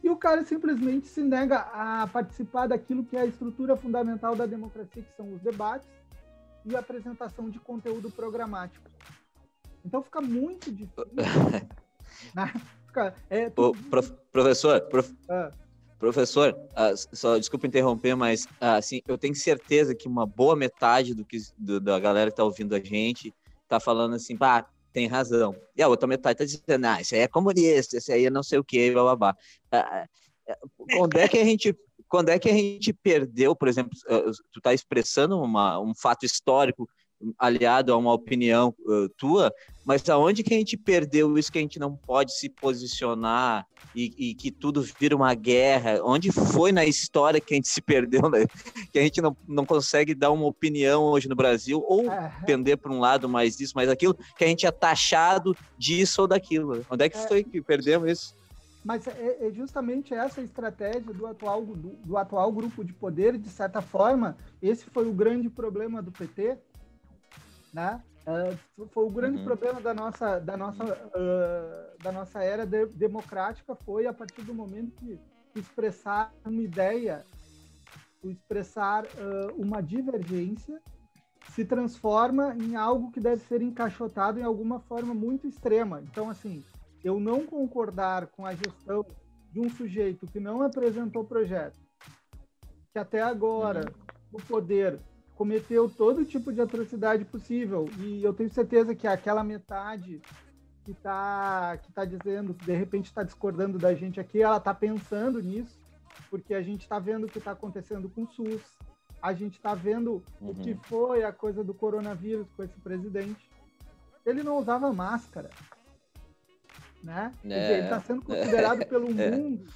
e o cara simplesmente se nega a participar daquilo que é a estrutura fundamental da democracia, que são os debates e a apresentação de conteúdo programático. Então fica muito difícil. (laughs) né? fica, é, tu... prof, professor, prof... Ah. Professor, uh, só desculpa interromper, mas uh, assim, eu tenho certeza que uma boa metade do que do, da galera que está ouvindo a gente está falando assim, pá, tem razão. E a outra metade está dizendo, ah, isso aí é comunista, isso aí é não sei o que, blá blá blá. Uh, quando é que a gente quando é que a gente perdeu, por exemplo, tu está expressando uma, um fato histórico aliado a uma opinião uh, tua, mas aonde que a gente perdeu isso que a gente não pode se posicionar e, e, que tudo vira uma guerra? Onde foi na história que a gente se perdeu, né? (laughs) que a gente não, não consegue dar uma opinião hoje no Brasil ou pender para um lado mais disso, mais aquilo, que a gente é taxado disso ou daquilo? Onde é que é. foi que perdemos isso? mas é, é, justamente essa estratégia do atual, do, do, atual grupo de poder, de certa forma, esse foi o grande problema do PT, né? Uh, foi o grande uhum. problema da nossa, da nossa, uh, da nossa era de, democrática foi a partir do momento que expressar uma ideia, expressar uh, uma divergência se transforma em algo que deve ser encaixotado em alguma forma muito extrema. Então, assim, eu não concordar com a gestão de um sujeito que não apresentou projeto, que até agora uhum. o poder cometeu todo tipo de atrocidade possível, e eu tenho certeza que aquela metade que está que tá dizendo, de repente está discordando da gente aqui, ela está pensando nisso, porque a gente está vendo o que está acontecendo com o SUS, a gente está vendo uhum. o que uhum. foi a coisa do coronavírus com esse presidente. Ele não usava máscara né? É, dizer, ele está sendo considerado é, (laughs) pelo é. mundo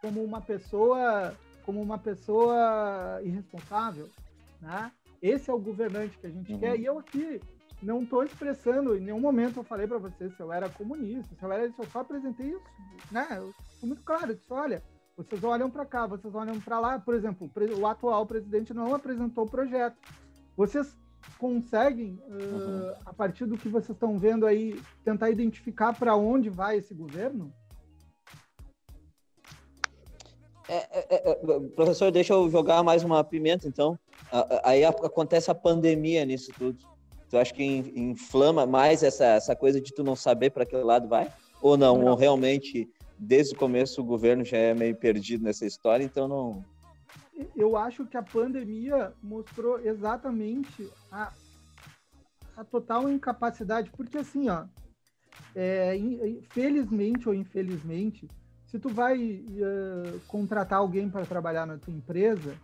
como uma pessoa como uma pessoa irresponsável, né? Esse é o governante que a gente uhum. quer. E eu aqui não estou expressando, em nenhum momento eu falei para vocês se eu era comunista, se eu era, eu só apresentei isso, né? Eu fui muito claro, eu disse, olha, vocês olham para cá, vocês olham para lá. Por exemplo, o atual presidente não apresentou o projeto. Vocês conseguem, uh, uhum. a partir do que vocês estão vendo aí, tentar identificar para onde vai esse governo? É, é, é, professor, deixa eu jogar mais uma pimenta, então. Aí acontece a pandemia nisso tudo. Tu acha que inflama mais essa, essa coisa de tu não saber para que lado vai? Ou não? não? Ou realmente, desde o começo, o governo já é meio perdido nessa história, então não, eu acho que a pandemia mostrou exatamente a, a total incapacidade, porque assim, ó, é, felizmente ou infelizmente, se tu vai uh, contratar alguém para trabalhar na tua empresa,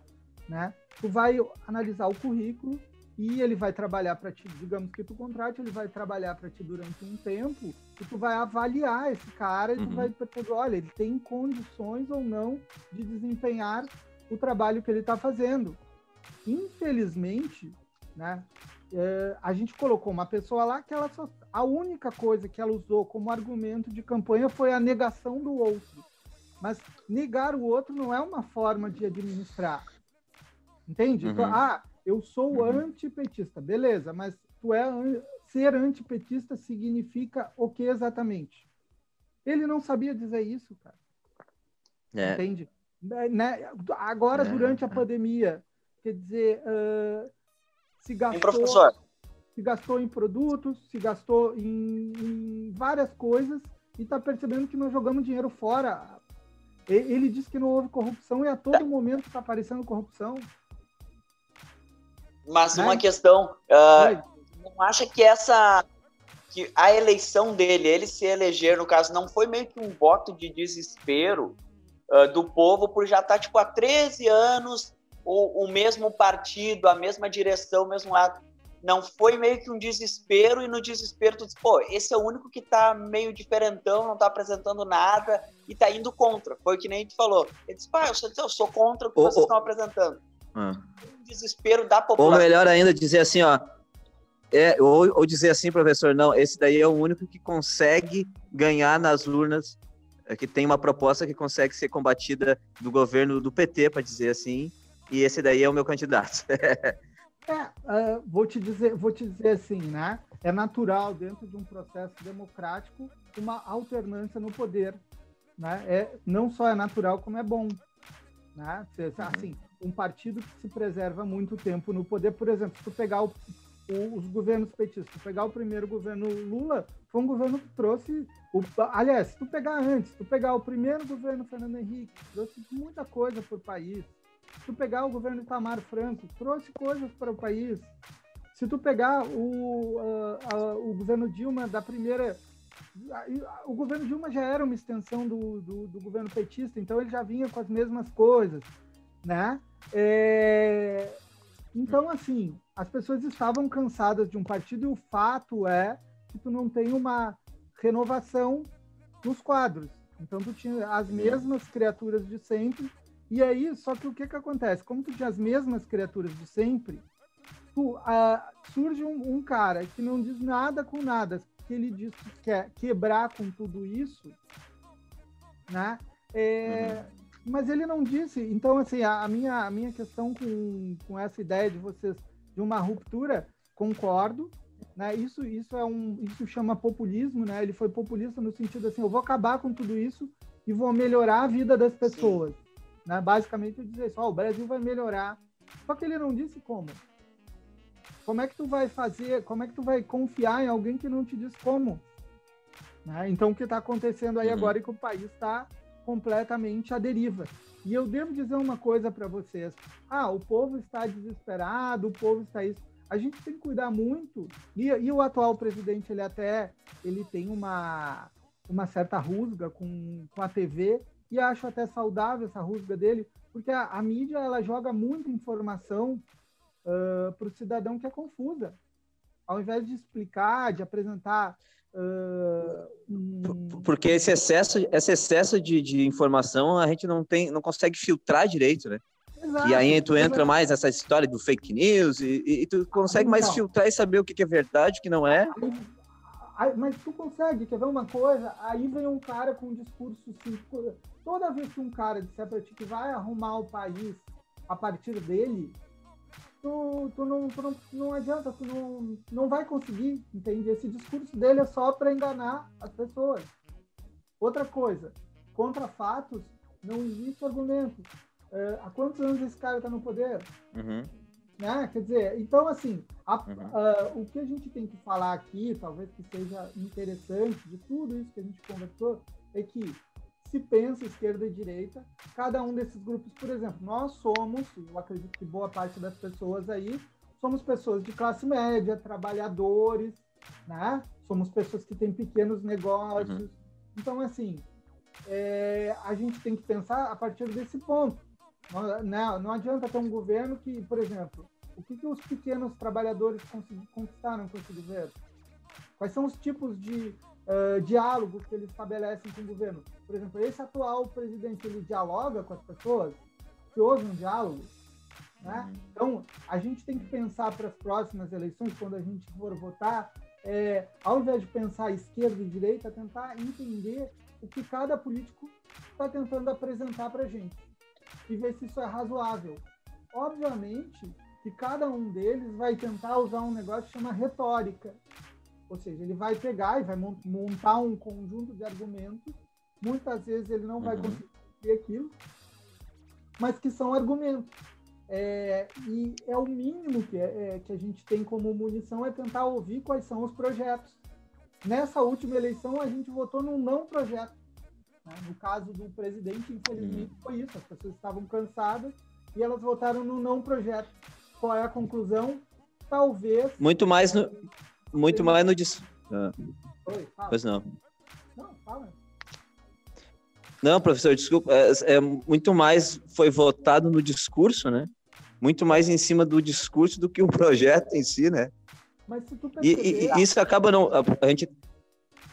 né, tu vai analisar o currículo e ele vai trabalhar para ti, digamos que tu contrate, ele vai trabalhar para ti durante um tempo e tu vai avaliar esse cara e tu uhum. vai perguntar, olha, ele tem condições ou não de desempenhar o trabalho que ele está fazendo. Infelizmente, né, é, a gente colocou uma pessoa lá que ela só, a única coisa que ela usou como argumento de campanha foi a negação do outro. Mas negar o outro não é uma forma de administrar. Entende? Uhum. Então, ah, eu sou uhum. antipetista. Beleza, mas tu é ser antipetista significa o que exatamente? Ele não sabia dizer isso, cara. É. Entende? Né, né? Agora, é, durante a é. pandemia, quer dizer, uh, se gastou. Se gastou em produtos, se gastou em, em várias coisas e está percebendo que nós jogamos dinheiro fora. Ele diz que não houve corrupção e a todo momento está aparecendo corrupção. Mas né? uma questão, uh, não acha que essa que a eleição dele, ele se eleger, no caso, não foi meio que um voto de desespero uh, do povo por já estar, tá, tipo, há 13 anos o, o mesmo partido, a mesma direção, o mesmo lado. Não foi meio que um desespero, e no desespero tu diz, pô, esse é o único que tá meio diferentão, não tá apresentando nada e tá indo contra. Foi o que nem a gente falou. Ele disse, pá, eu sou, eu sou contra o que vocês estão apresentando. Hum. Um desespero da população. Ou melhor ainda, dizer assim, ó, é, ou, ou, dizer assim, professor, não, esse daí é o único que consegue ganhar nas urnas é que tem uma proposta que consegue ser combatida do governo do PT, para dizer assim, e esse daí é o meu candidato. é, (laughs) uh, vou te dizer, vou te dizer assim, né? É natural dentro de um processo democrático uma alternância no poder, né? É não só é natural como é bom, né? Uhum. Um partido que se preserva muito tempo no poder, por exemplo, se tu pegar o, o, os governos petistas, pegar o primeiro governo Lula, foi um governo que trouxe. O, aliás, se tu pegar antes, se tu pegar o primeiro governo Fernando Henrique, trouxe muita coisa para o país. Se tu pegar o governo Itamar Franco, trouxe coisas para o país. Se tu pegar o, uh, uh, o governo Dilma da primeira. O governo Dilma já era uma extensão do, do, do governo petista, então ele já vinha com as mesmas coisas, né? É... Então, assim, as pessoas estavam cansadas de um partido e o fato é que tu não tem uma renovação nos quadros. Então tu tinha as mesmas criaturas de sempre. E aí, só que o que que acontece? Como tu tinha as mesmas criaturas de sempre, tu, surge um, um, cara que não diz nada com nada, que ele diz que quer quebrar com tudo isso, né? É, uhum. Mas ele não disse. Então, assim, a, a, minha, a minha questão com, com essa ideia de vocês de uma ruptura, concordo. Né? Isso, isso é um, isso chama populismo, né? Ele foi populista no sentido assim, eu vou acabar com tudo isso e vou melhorar a vida das pessoas. Né? Basicamente, eu dizer isso, oh, o Brasil vai melhorar. Só que ele não disse como. Como é que tu vai fazer, como é que tu vai confiar em alguém que não te diz como? Né? Então, o que está acontecendo aí uhum. agora é que o país está completamente à deriva. E eu devo dizer uma coisa para vocês. Ah, o povo está desesperado, o povo está isso. A gente tem que cuidar muito. E, e o atual presidente, ele até ele tem uma, uma certa rusga com, com a TV, e acho até saudável essa rusga dele, porque a, a mídia ela joga muita informação uh, para o cidadão que é confusa. Ao invés de explicar, de apresentar Uh, Porque esse excesso, esse excesso de, de, informação a gente não tem, não consegue filtrar direito, né? Exato, e aí tu entra exato. mais nessa história do fake news e, e tu consegue mais então. filtrar e saber o que, que é verdade, o que não é. Aí, mas tu consegue, quer ver uma coisa? Aí vem um cara com um discurso assim, toda vez que um cara disser pra ti que vai arrumar o país a partir dele, tu, tu, não, tu não, não adianta, tu não, não vai conseguir, entende? Esse discurso dele é só para enganar as pessoas. Outra coisa, contra fatos não existe argumento. É, há quantos anos esse cara está no poder? Uhum. Né? Quer dizer, então, assim, a, uhum. o que a gente tem que falar aqui, talvez que seja interessante de tudo isso que a gente conversou, é que se pensa esquerda e direita, cada um desses grupos, por exemplo, nós somos, eu acredito que boa parte das pessoas aí, somos pessoas de classe média, trabalhadores, né? Somos pessoas que têm pequenos negócios. Uhum. Então, assim, é, a gente tem que pensar a partir desse ponto. Não, não, não adianta ter um governo que, por exemplo, o que, que os pequenos trabalhadores conquistaram com esse governo? Quais são os tipos de uh, diálogos que eles estabelecem com o governo. Por exemplo, esse atual presidente, ele dialoga com as pessoas? Se houve um diálogo? Né? Uhum. Então, a gente tem que pensar para as próximas eleições, quando a gente for votar, é, ao invés de pensar esquerda e direita, tentar entender o que cada político está tentando apresentar para a gente e ver se isso é razoável. Obviamente que cada um deles vai tentar usar um negócio que chama retórica, ou seja, ele vai pegar e vai montar um conjunto de argumentos. Muitas vezes ele não uhum. vai conseguir aquilo, mas que são argumentos. É, e é o mínimo que, é, é, que a gente tem como munição é tentar ouvir quais são os projetos. Nessa última eleição, a gente votou num não projeto. Né? No caso do presidente, infelizmente, uhum. foi isso. As pessoas estavam cansadas e elas votaram no não projeto. Qual é a conclusão? Talvez. Muito mais no, muito mais no. Dis... Ah. Oi, Pois não. Não, fala. Não, professor, desculpa. É, é, muito mais foi votado no discurso, né? Muito mais em cima do discurso do que o projeto em si, né? Mas se tu perceber, e, e, isso acaba não. A, a, gente.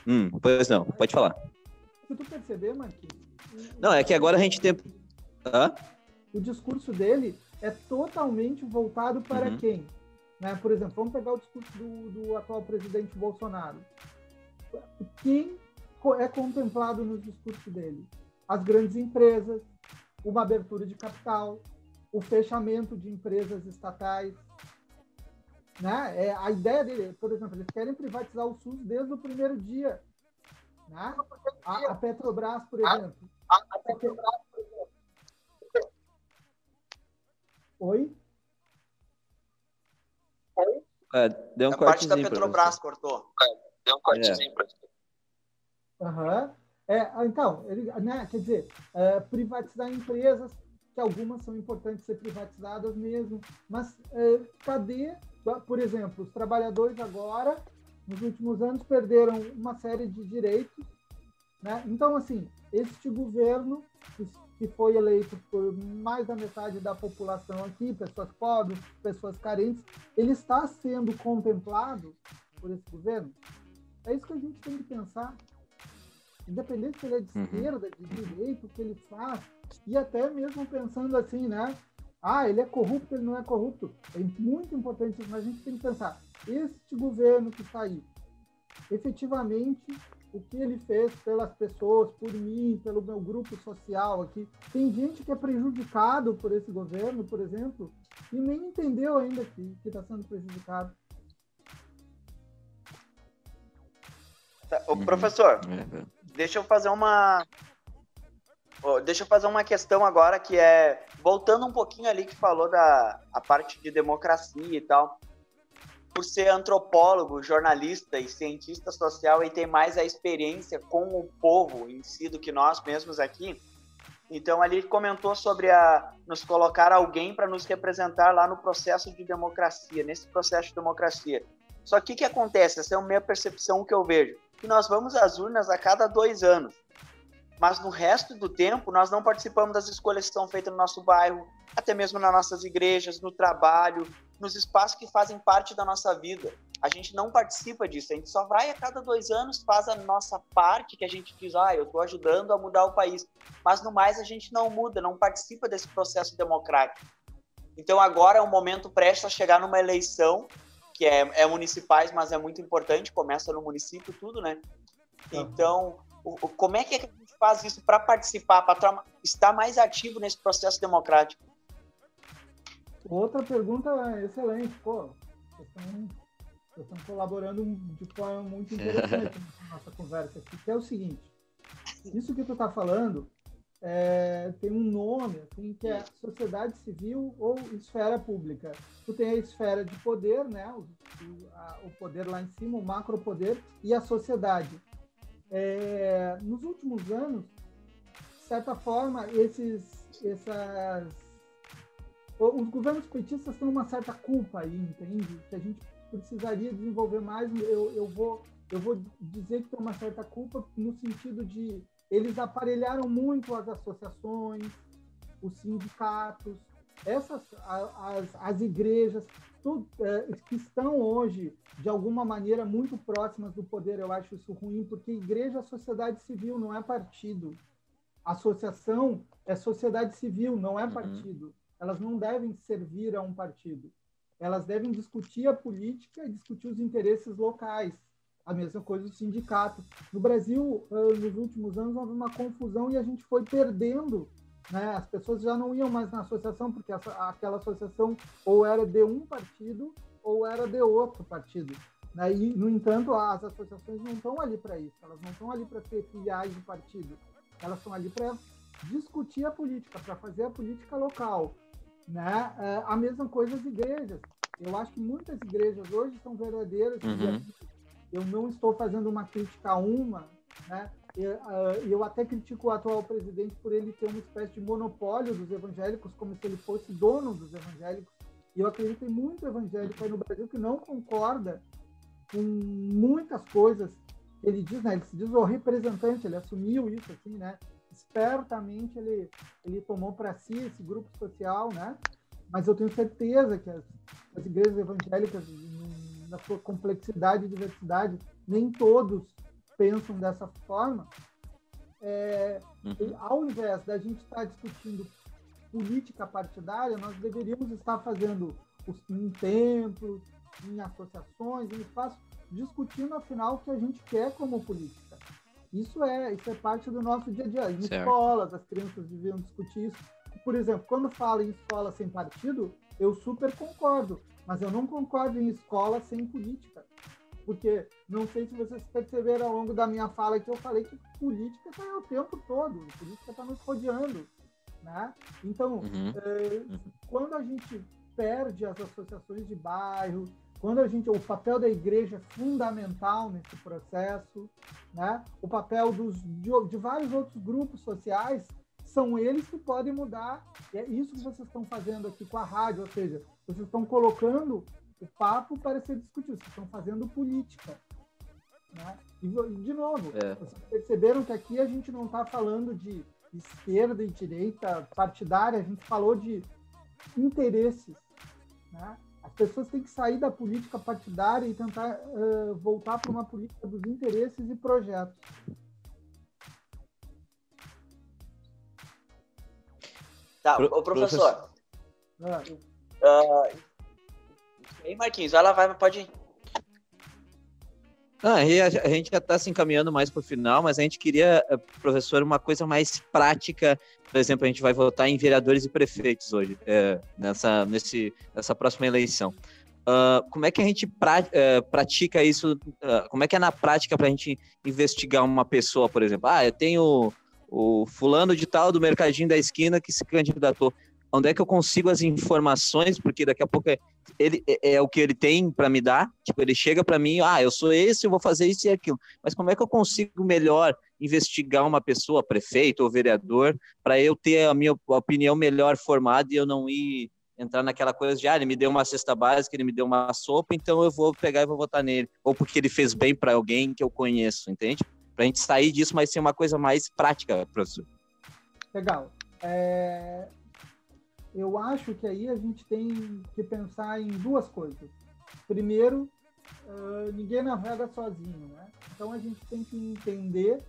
Hum, pois não, pode falar. Se tu perceber, Marquinhos. Não, é que agora a gente tem. Hã? O discurso dele é totalmente voltado para uhum. quem? Né? Por exemplo, vamos pegar o discurso do, do atual presidente Bolsonaro. Quem é contemplado no discurso dele? As grandes empresas, uma abertura de capital, o fechamento de empresas estatais. Né? É, a ideia dele, por exemplo, eles querem privatizar o SUS desde o primeiro dia. Né? A, a Petrobras, por exemplo. A, a Petrobras, por exemplo. Oi? É, deu um a parte da Petrobras cortou. É, deu um cortezinho é. Aham. É, então, ele, né, quer dizer, é, privatizar empresas, que algumas são importantes ser privatizadas mesmo, mas é, cadê, por exemplo, os trabalhadores agora, nos últimos anos, perderam uma série de direitos, né? Então, assim, este governo que foi eleito por mais da metade da população aqui, pessoas pobres, pessoas carentes, ele está sendo contemplado por esse governo? É isso que a gente tem que pensar. Independente se ele é de uhum. esquerda, de direita, o que ele faz, e até mesmo pensando assim, né? Ah, ele é corrupto, ele não é corrupto. É muito importante isso, mas a gente tem que pensar: este governo que está aí, efetivamente, o que ele fez pelas pessoas, por mim, pelo meu grupo social aqui. Tem gente que é prejudicado por esse governo, por exemplo, e nem entendeu ainda que está sendo prejudicado. Tá, ô, professor, uhum. deixa eu fazer uma. Deixa eu fazer uma questão agora que é voltando um pouquinho ali que falou da a parte de democracia e tal por ser antropólogo, jornalista e cientista social e tem mais a experiência com o povo em si do que nós mesmos aqui. Então ali comentou sobre a nos colocar alguém para nos representar lá no processo de democracia, nesse processo de democracia. Só que o que acontece? Essa é a minha percepção que eu vejo. Que nós vamos às urnas a cada dois anos. Mas no resto do tempo, nós não participamos das escolhas que são feitas no nosso bairro, até mesmo nas nossas igrejas, no trabalho, nos espaços que fazem parte da nossa vida. A gente não participa disso, a gente só vai a cada dois anos, faz a nossa parte, que a gente diz, ah, eu estou ajudando a mudar o país. Mas no mais a gente não muda, não participa desse processo democrático. Então agora é um momento prestes a chegar numa eleição, que é, é municipais, mas é muito importante, começa no município tudo, né? Então, o, como é que a gente faz isso para participar, para estar mais ativo nesse processo democrático? Outra pergunta excelente, pô. Vocês estão, vocês estão colaborando de forma muito (laughs) interessante na nossa conversa aqui, que é o seguinte. Isso que tu está falando é, tem um nome, assim, que é sociedade civil ou esfera pública. Tu tem a esfera de poder, né, o, a, o poder lá em cima, o macro poder, e a sociedade. É, nos últimos anos, de certa forma, esses, essas os governos petistas têm uma certa culpa aí, entende? Que a gente precisaria desenvolver mais. Eu, eu, vou, eu vou dizer que tem uma certa culpa no sentido de eles aparelharam muito as associações, os sindicatos, essas as, as igrejas tudo, é, que estão hoje de alguma maneira muito próximas do poder. Eu acho isso ruim porque igreja é sociedade civil, não é partido. Associação é sociedade civil, não é uhum. partido. Uhum elas não devem servir a um partido. Elas devem discutir a política e discutir os interesses locais. A mesma coisa do sindicato. No Brasil, nos últimos anos, houve uma confusão e a gente foi perdendo. Né? As pessoas já não iam mais na associação, porque aquela associação ou era de um partido ou era de outro partido. Né? E, no entanto, as associações não estão ali para isso. Elas não estão ali para ser filiais de partido. Elas estão ali para discutir a política, para fazer a política local. Né? É, a mesma coisa as igrejas. Eu acho que muitas igrejas hoje são verdadeiras. Uhum. Eu não estou fazendo uma crítica a uma, né? Eu, uh, eu até critico o atual presidente por ele ter uma espécie de monopólio dos evangélicos, como se ele fosse dono dos evangélicos. E eu acredito em muito evangélico aí no Brasil que não concorda com muitas coisas que ele diz, né? Ele se diz o representante, ele assumiu isso, assim, né? Espertamente ele, ele tomou para si esse grupo social, né? Mas eu tenho certeza que as, as igrejas evangélicas, na sua complexidade e diversidade, nem todos pensam dessa forma. É, uhum. Ao invés da gente estar discutindo política partidária, nós deveríamos estar fazendo os, em templos, em associações, em espaços, discutindo afinal o que a gente quer como política. Isso é, isso é parte do nosso dia a dia. Em certo. escolas, as crianças deviam discutir isso. Por exemplo, quando fala em escola sem partido, eu super concordo, mas eu não concordo em escola sem política. Porque não sei se vocês perceberam ao longo da minha fala que eu falei que política está o tempo todo, política está nos rodeando. Né? Então, uhum. É, quando a gente perde as associações de bairro, quando a gente, o papel da igreja é fundamental nesse processo, né? O papel dos, de, de vários outros grupos sociais são eles que podem mudar. E é isso que vocês estão fazendo aqui com a rádio, ou seja, vocês estão colocando o papo para ser discutido, vocês estão fazendo política. Né? E, de novo, é. vocês perceberam que aqui a gente não está falando de esquerda e direita partidária, a gente falou de interesses. Né? As pessoas têm que sair da política partidária e tentar uh, voltar para uma política dos interesses e projetos. Tá, Pro, professor. professor. Uh, aí, Marquinhos, vai lá, vai, pode ir. Ah, a gente já está se encaminhando mais para o final, mas a gente queria, eh, professor, uma coisa mais prática. Por exemplo, a gente vai votar em vereadores e prefeitos hoje, é, nessa, nesse, nessa próxima eleição. Uh, como é que a gente pra, uh, pratica isso? Uh, como é que é na prática para a gente investigar uma pessoa, por exemplo? Ah, eu tenho o fulano de tal do mercadinho da esquina que se candidatou onde é que eu consigo as informações, porque daqui a pouco é, ele, é, é o que ele tem para me dar, tipo, ele chega para mim, ah, eu sou esse, eu vou fazer isso e aquilo, mas como é que eu consigo melhor investigar uma pessoa, prefeito ou vereador, para eu ter a minha opinião melhor formada e eu não ir entrar naquela coisa de, ah, ele me deu uma cesta básica, ele me deu uma sopa, então eu vou pegar e vou votar nele, ou porque ele fez bem para alguém que eu conheço, entende? Para a gente sair disso, mas ser uma coisa mais prática, professor. Legal. É, eu acho que aí a gente tem que pensar em duas coisas. Primeiro, uh, ninguém navega sozinho, né? Então a gente tem que entender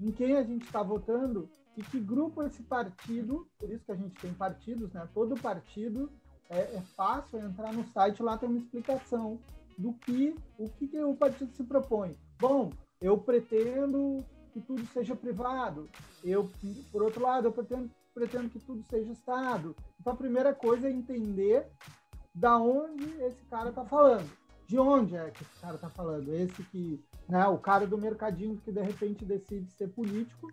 em quem a gente está votando e que grupo esse partido, por isso que a gente tem partidos, né? Todo partido é, é fácil entrar no site, lá tem uma explicação do que o que, que o partido se propõe. Bom, eu pretendo que tudo seja privado. Eu, por outro lado, eu pretendo pretendo que tudo seja Estado. Então, a primeira coisa é entender da onde esse cara está falando. De onde é que esse cara está falando? Esse que, né, o cara do mercadinho que de repente decide ser político,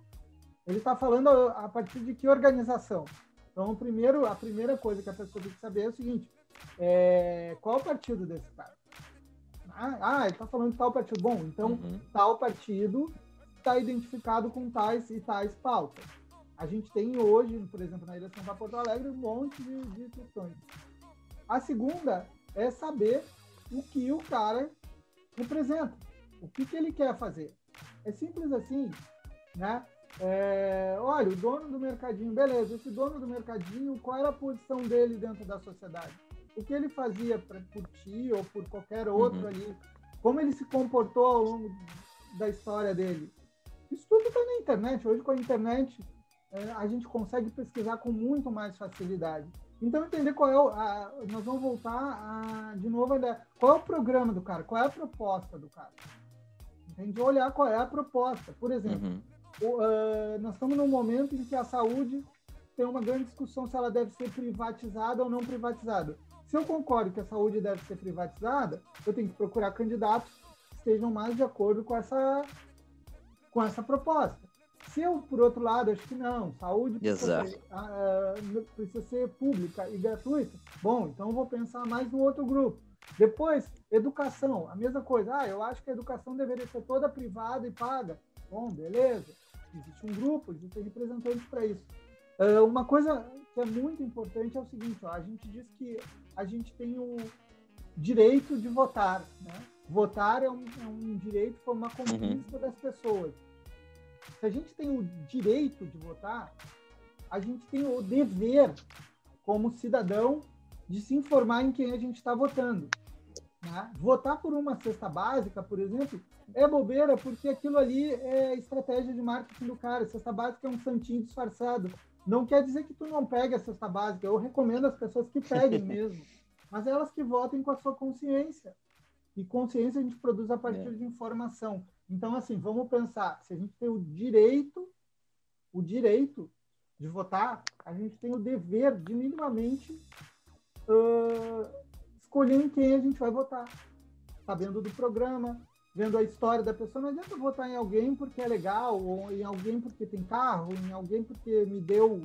ele está falando a, partir de que organização? Então, primeiro, a primeira coisa que a pessoa tem que saber é o seguinte: é, qual é o partido desse cara? Ah, ah ele está falando de tal partido. Bom, então, uhum. tal partido está identificado com tais e tais pautas. A gente tem hoje, por exemplo, na eleição para Porto Alegre, um monte de, de questões. A segunda é saber o que o cara representa, o que, que ele quer fazer. É simples assim, né? É, olha, o dono do mercadinho, beleza, esse dono do mercadinho, qual era a posição dele dentro da sociedade? O que ele fazia pra, por ti ou por qualquer outro uhum. ali? Como ele se comportou ao longo da história dele? Isso tudo está na internet. Hoje, com a internet, a gente consegue pesquisar com muito mais facilidade. Então, entender qual é o. A, nós vamos voltar a, de novo a ideia. Qual é o programa do cara? Qual é a proposta do cara? Entende? Olhar qual é a proposta. Por exemplo, uhum. o, uh, nós estamos num momento em que a saúde tem uma grande discussão se ela deve ser privatizada ou não privatizada. Se eu concordo que a saúde deve ser privatizada, eu tenho que procurar candidatos que estejam mais de acordo com essa, com essa proposta. Por outro lado, acho que não, saúde precisa ser, uh, precisa ser, pública e gratuita, bom, então vou pensar mais no outro grupo. Depois, educação, a mesma coisa. Ah, eu acho que a educação deveria ser toda privada e paga. Bom, beleza. Existe um grupo, existem representantes para isso. Uh, uma coisa que é muito importante é o seguinte: ó, a gente diz que a gente tem o direito de votar. Né? Votar é um, é um direito, foi uma conquista uhum. das pessoas se a gente tem o direito de votar, a gente tem o dever, como cidadão, de se informar em quem a gente está votando. Né? Votar por uma cesta básica, por exemplo, é bobeira, porque aquilo ali é estratégia de marketing do cara. Cesta básica é um santinho disfarçado. Não quer dizer que tu não pegue a cesta básica. Eu recomendo as pessoas que peguem (laughs) mesmo. Mas elas que votem com a sua consciência. E consciência a gente produz a partir é. de informação. Então, assim, vamos pensar, se a gente tem o direito, o direito de votar, a gente tem o dever de minimamente uh, escolher em quem a gente vai votar, sabendo do programa, vendo a história da pessoa. Não adianta votar em alguém porque é legal, ou em alguém porque tem carro, em alguém porque me deu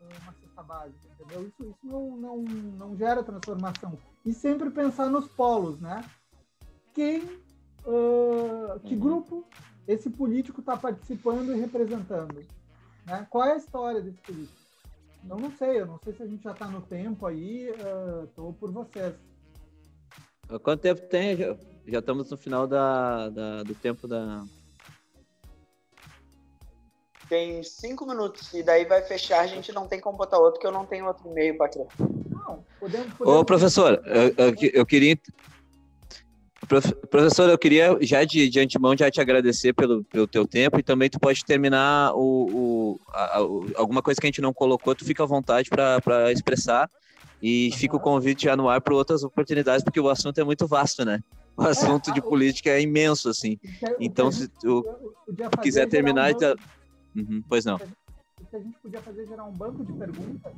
uma cesta básica, entendeu? Isso, isso não, não, não gera transformação. E sempre pensar nos polos, né? Quem uh, que uhum. grupo esse político está participando e representando. Né? Qual é a história desse político? Eu não sei, eu não sei se a gente já está no tempo aí, estou uh, por vocês. Quanto tempo tem? Já, já estamos no final da, da, do tempo da. Tem cinco minutos, e daí vai fechar, a gente não tem como botar outro, porque eu não tenho outro e-mail para criar. Não, podemos, podemos... Ô, professor, eu, eu, eu queria Professor, eu queria já de, de antemão já te agradecer pelo, pelo teu tempo e também tu pode terminar o, o, a, o alguma coisa que a gente não colocou, tu fica à vontade para expressar e fica o convite já no ar para outras oportunidades, porque o assunto é muito vasto, né? o assunto de política é imenso, assim. Então, se tu quiser terminar... Uhum, pois não. Que a gente podia fazer é gerar um banco de perguntas,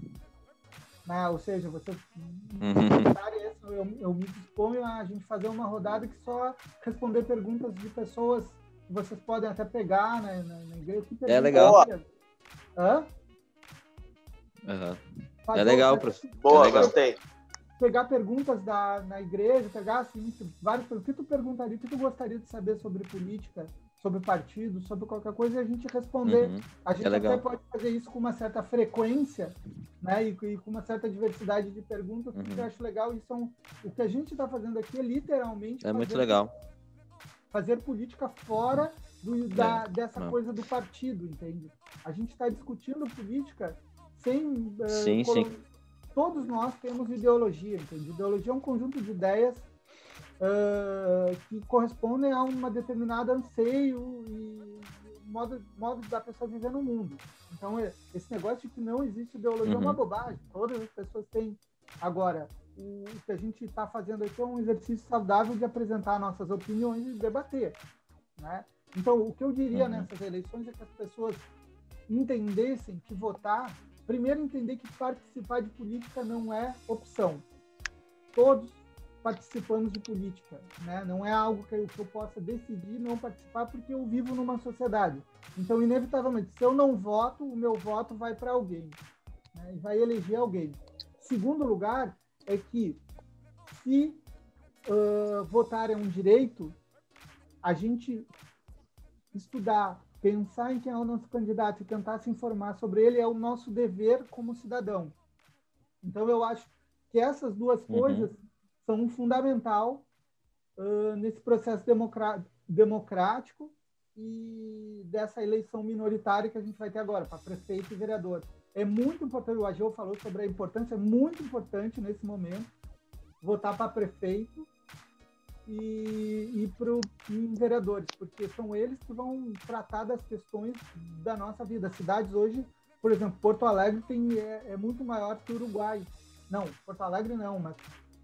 né? ou seja, você... Uhum. Eu, eu me disponho a gente fazer uma rodada que só responder perguntas de pessoas que vocês podem até pegar né, na, na igreja. É legal. Hã? Uhum. É legal, professor. Boa, é legal. gostei pegar perguntas da, na igreja, pegar assim, vários o que tu perguntaria, o que tu gostaria de saber sobre política, sobre partido, sobre qualquer coisa e a gente responder. Uhum. A gente é até pode fazer isso com uma certa frequência, né? E, e com uma certa diversidade de perguntas, uhum. que eu acho legal. E são o que a gente está fazendo aqui é literalmente. É muito legal. Fazer política fora do, da, é. dessa Não. coisa do partido, entende? A gente está discutindo política sem uh, sim, sim todos nós temos ideologia, entende? Ideologia é um conjunto de ideias uh, que correspondem a uma determinada anseio e modo, modo da pessoa viver no mundo. Então, é, esse negócio de que não existe ideologia uhum. é uma uhum. bobagem. Todas as pessoas têm. Agora, o que a gente está fazendo aqui é um exercício saudável de apresentar nossas opiniões e debater. Né? Então, o que eu diria uhum. nessas eleições é que as pessoas entendessem que votar Primeiro, entender que participar de política não é opção. Todos participamos de política, né? Não é algo que eu, que eu possa decidir não participar porque eu vivo numa sociedade. Então, inevitavelmente, se eu não voto, o meu voto vai para alguém, né? E vai eleger alguém. Segundo lugar é que se uh, votar é um direito, a gente estudar pensar em quem é o nosso candidato e tentar se informar sobre ele é o nosso dever como cidadão. Então, eu acho que essas duas uhum. São fundamental uh, nesse processo democrático e dessa eleição minoritária que a gente vai ter agora, para prefeito e vereador. É muito importante, o Ageu falou sobre a importância, é muito importante nesse momento votar para prefeito e, e para os vereadores, porque são eles que vão tratar das questões da nossa vida. Cidades hoje, por exemplo, Porto Alegre tem, é, é muito maior que o Uruguai. Não, Porto Alegre não, mas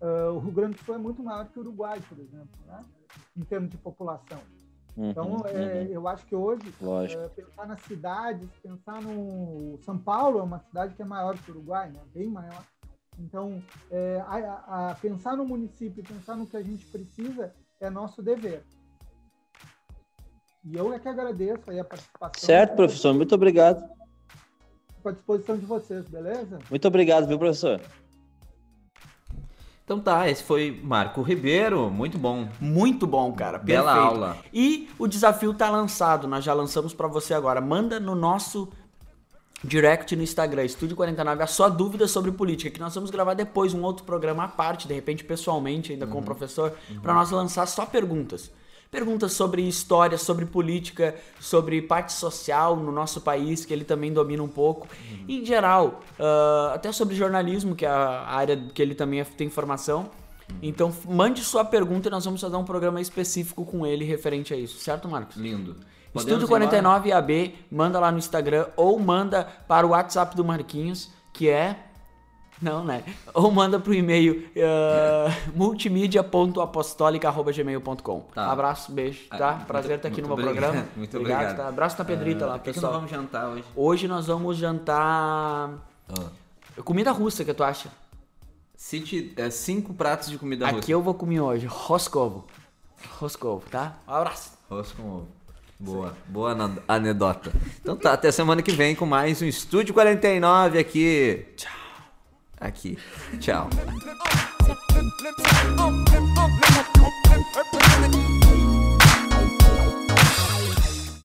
uh, o Rio Grande do Sul é muito maior que o Uruguai, por exemplo, né? em termos de população. Uhum, então, é, uhum. eu acho que hoje, é, pensar nas cidades, pensar no. São Paulo é uma cidade que é maior que o Uruguai, né? bem maior. Então, é, a, a pensar no município, pensar no que a gente precisa, é nosso dever. E eu é que agradeço aí a participação. Certo, professor. Muito obrigado. Estou à disposição de vocês, beleza? Muito obrigado, viu, professor? Então tá, esse foi Marco Ribeiro, muito bom. Muito bom, cara. Bela Perfeito. aula. E o desafio tá lançado, nós já lançamos para você agora. Manda no nosso direct no Instagram, Estúdio 49, a sua dúvida sobre política, que nós vamos gravar depois um outro programa à parte, de repente pessoalmente ainda uhum. com o uhum. professor, uhum. para nós lançar só perguntas. Perguntas sobre história, sobre política, sobre parte social no nosso país, que ele também domina um pouco. Uhum. Em geral, uh, até sobre jornalismo, que é a área que ele também tem formação. Uhum. Então, mande sua pergunta e nós vamos fazer um programa específico com ele referente a isso, certo, Marcos? Lindo. Estúdio 49 AB, manda lá no Instagram ou manda para o WhatsApp do Marquinhos, que é não, né? Ou manda pro e-mail uh, multimídia.apostólica.gmail.com. Tá. Abraço, beijo, tá? Ah, Prazer estar aqui no meu obrigado, programa. (laughs) Muito obrigado. obrigado. Tá? Abraço na Pedrita uh, lá, pessoal. O que, nós vamos jantar hoje? Hoje nós vamos jantar. Oh. Comida russa, que tu acha? Cite é, cinco pratos de comida aqui russa. Aqui eu vou comer hoje. Roscovo. Roscovo, tá? Um abraço. Roscovo. Boa, boa anedota. Então tá, até semana que vem com mais um Estúdio 49 aqui. Tchau aqui. Tchau.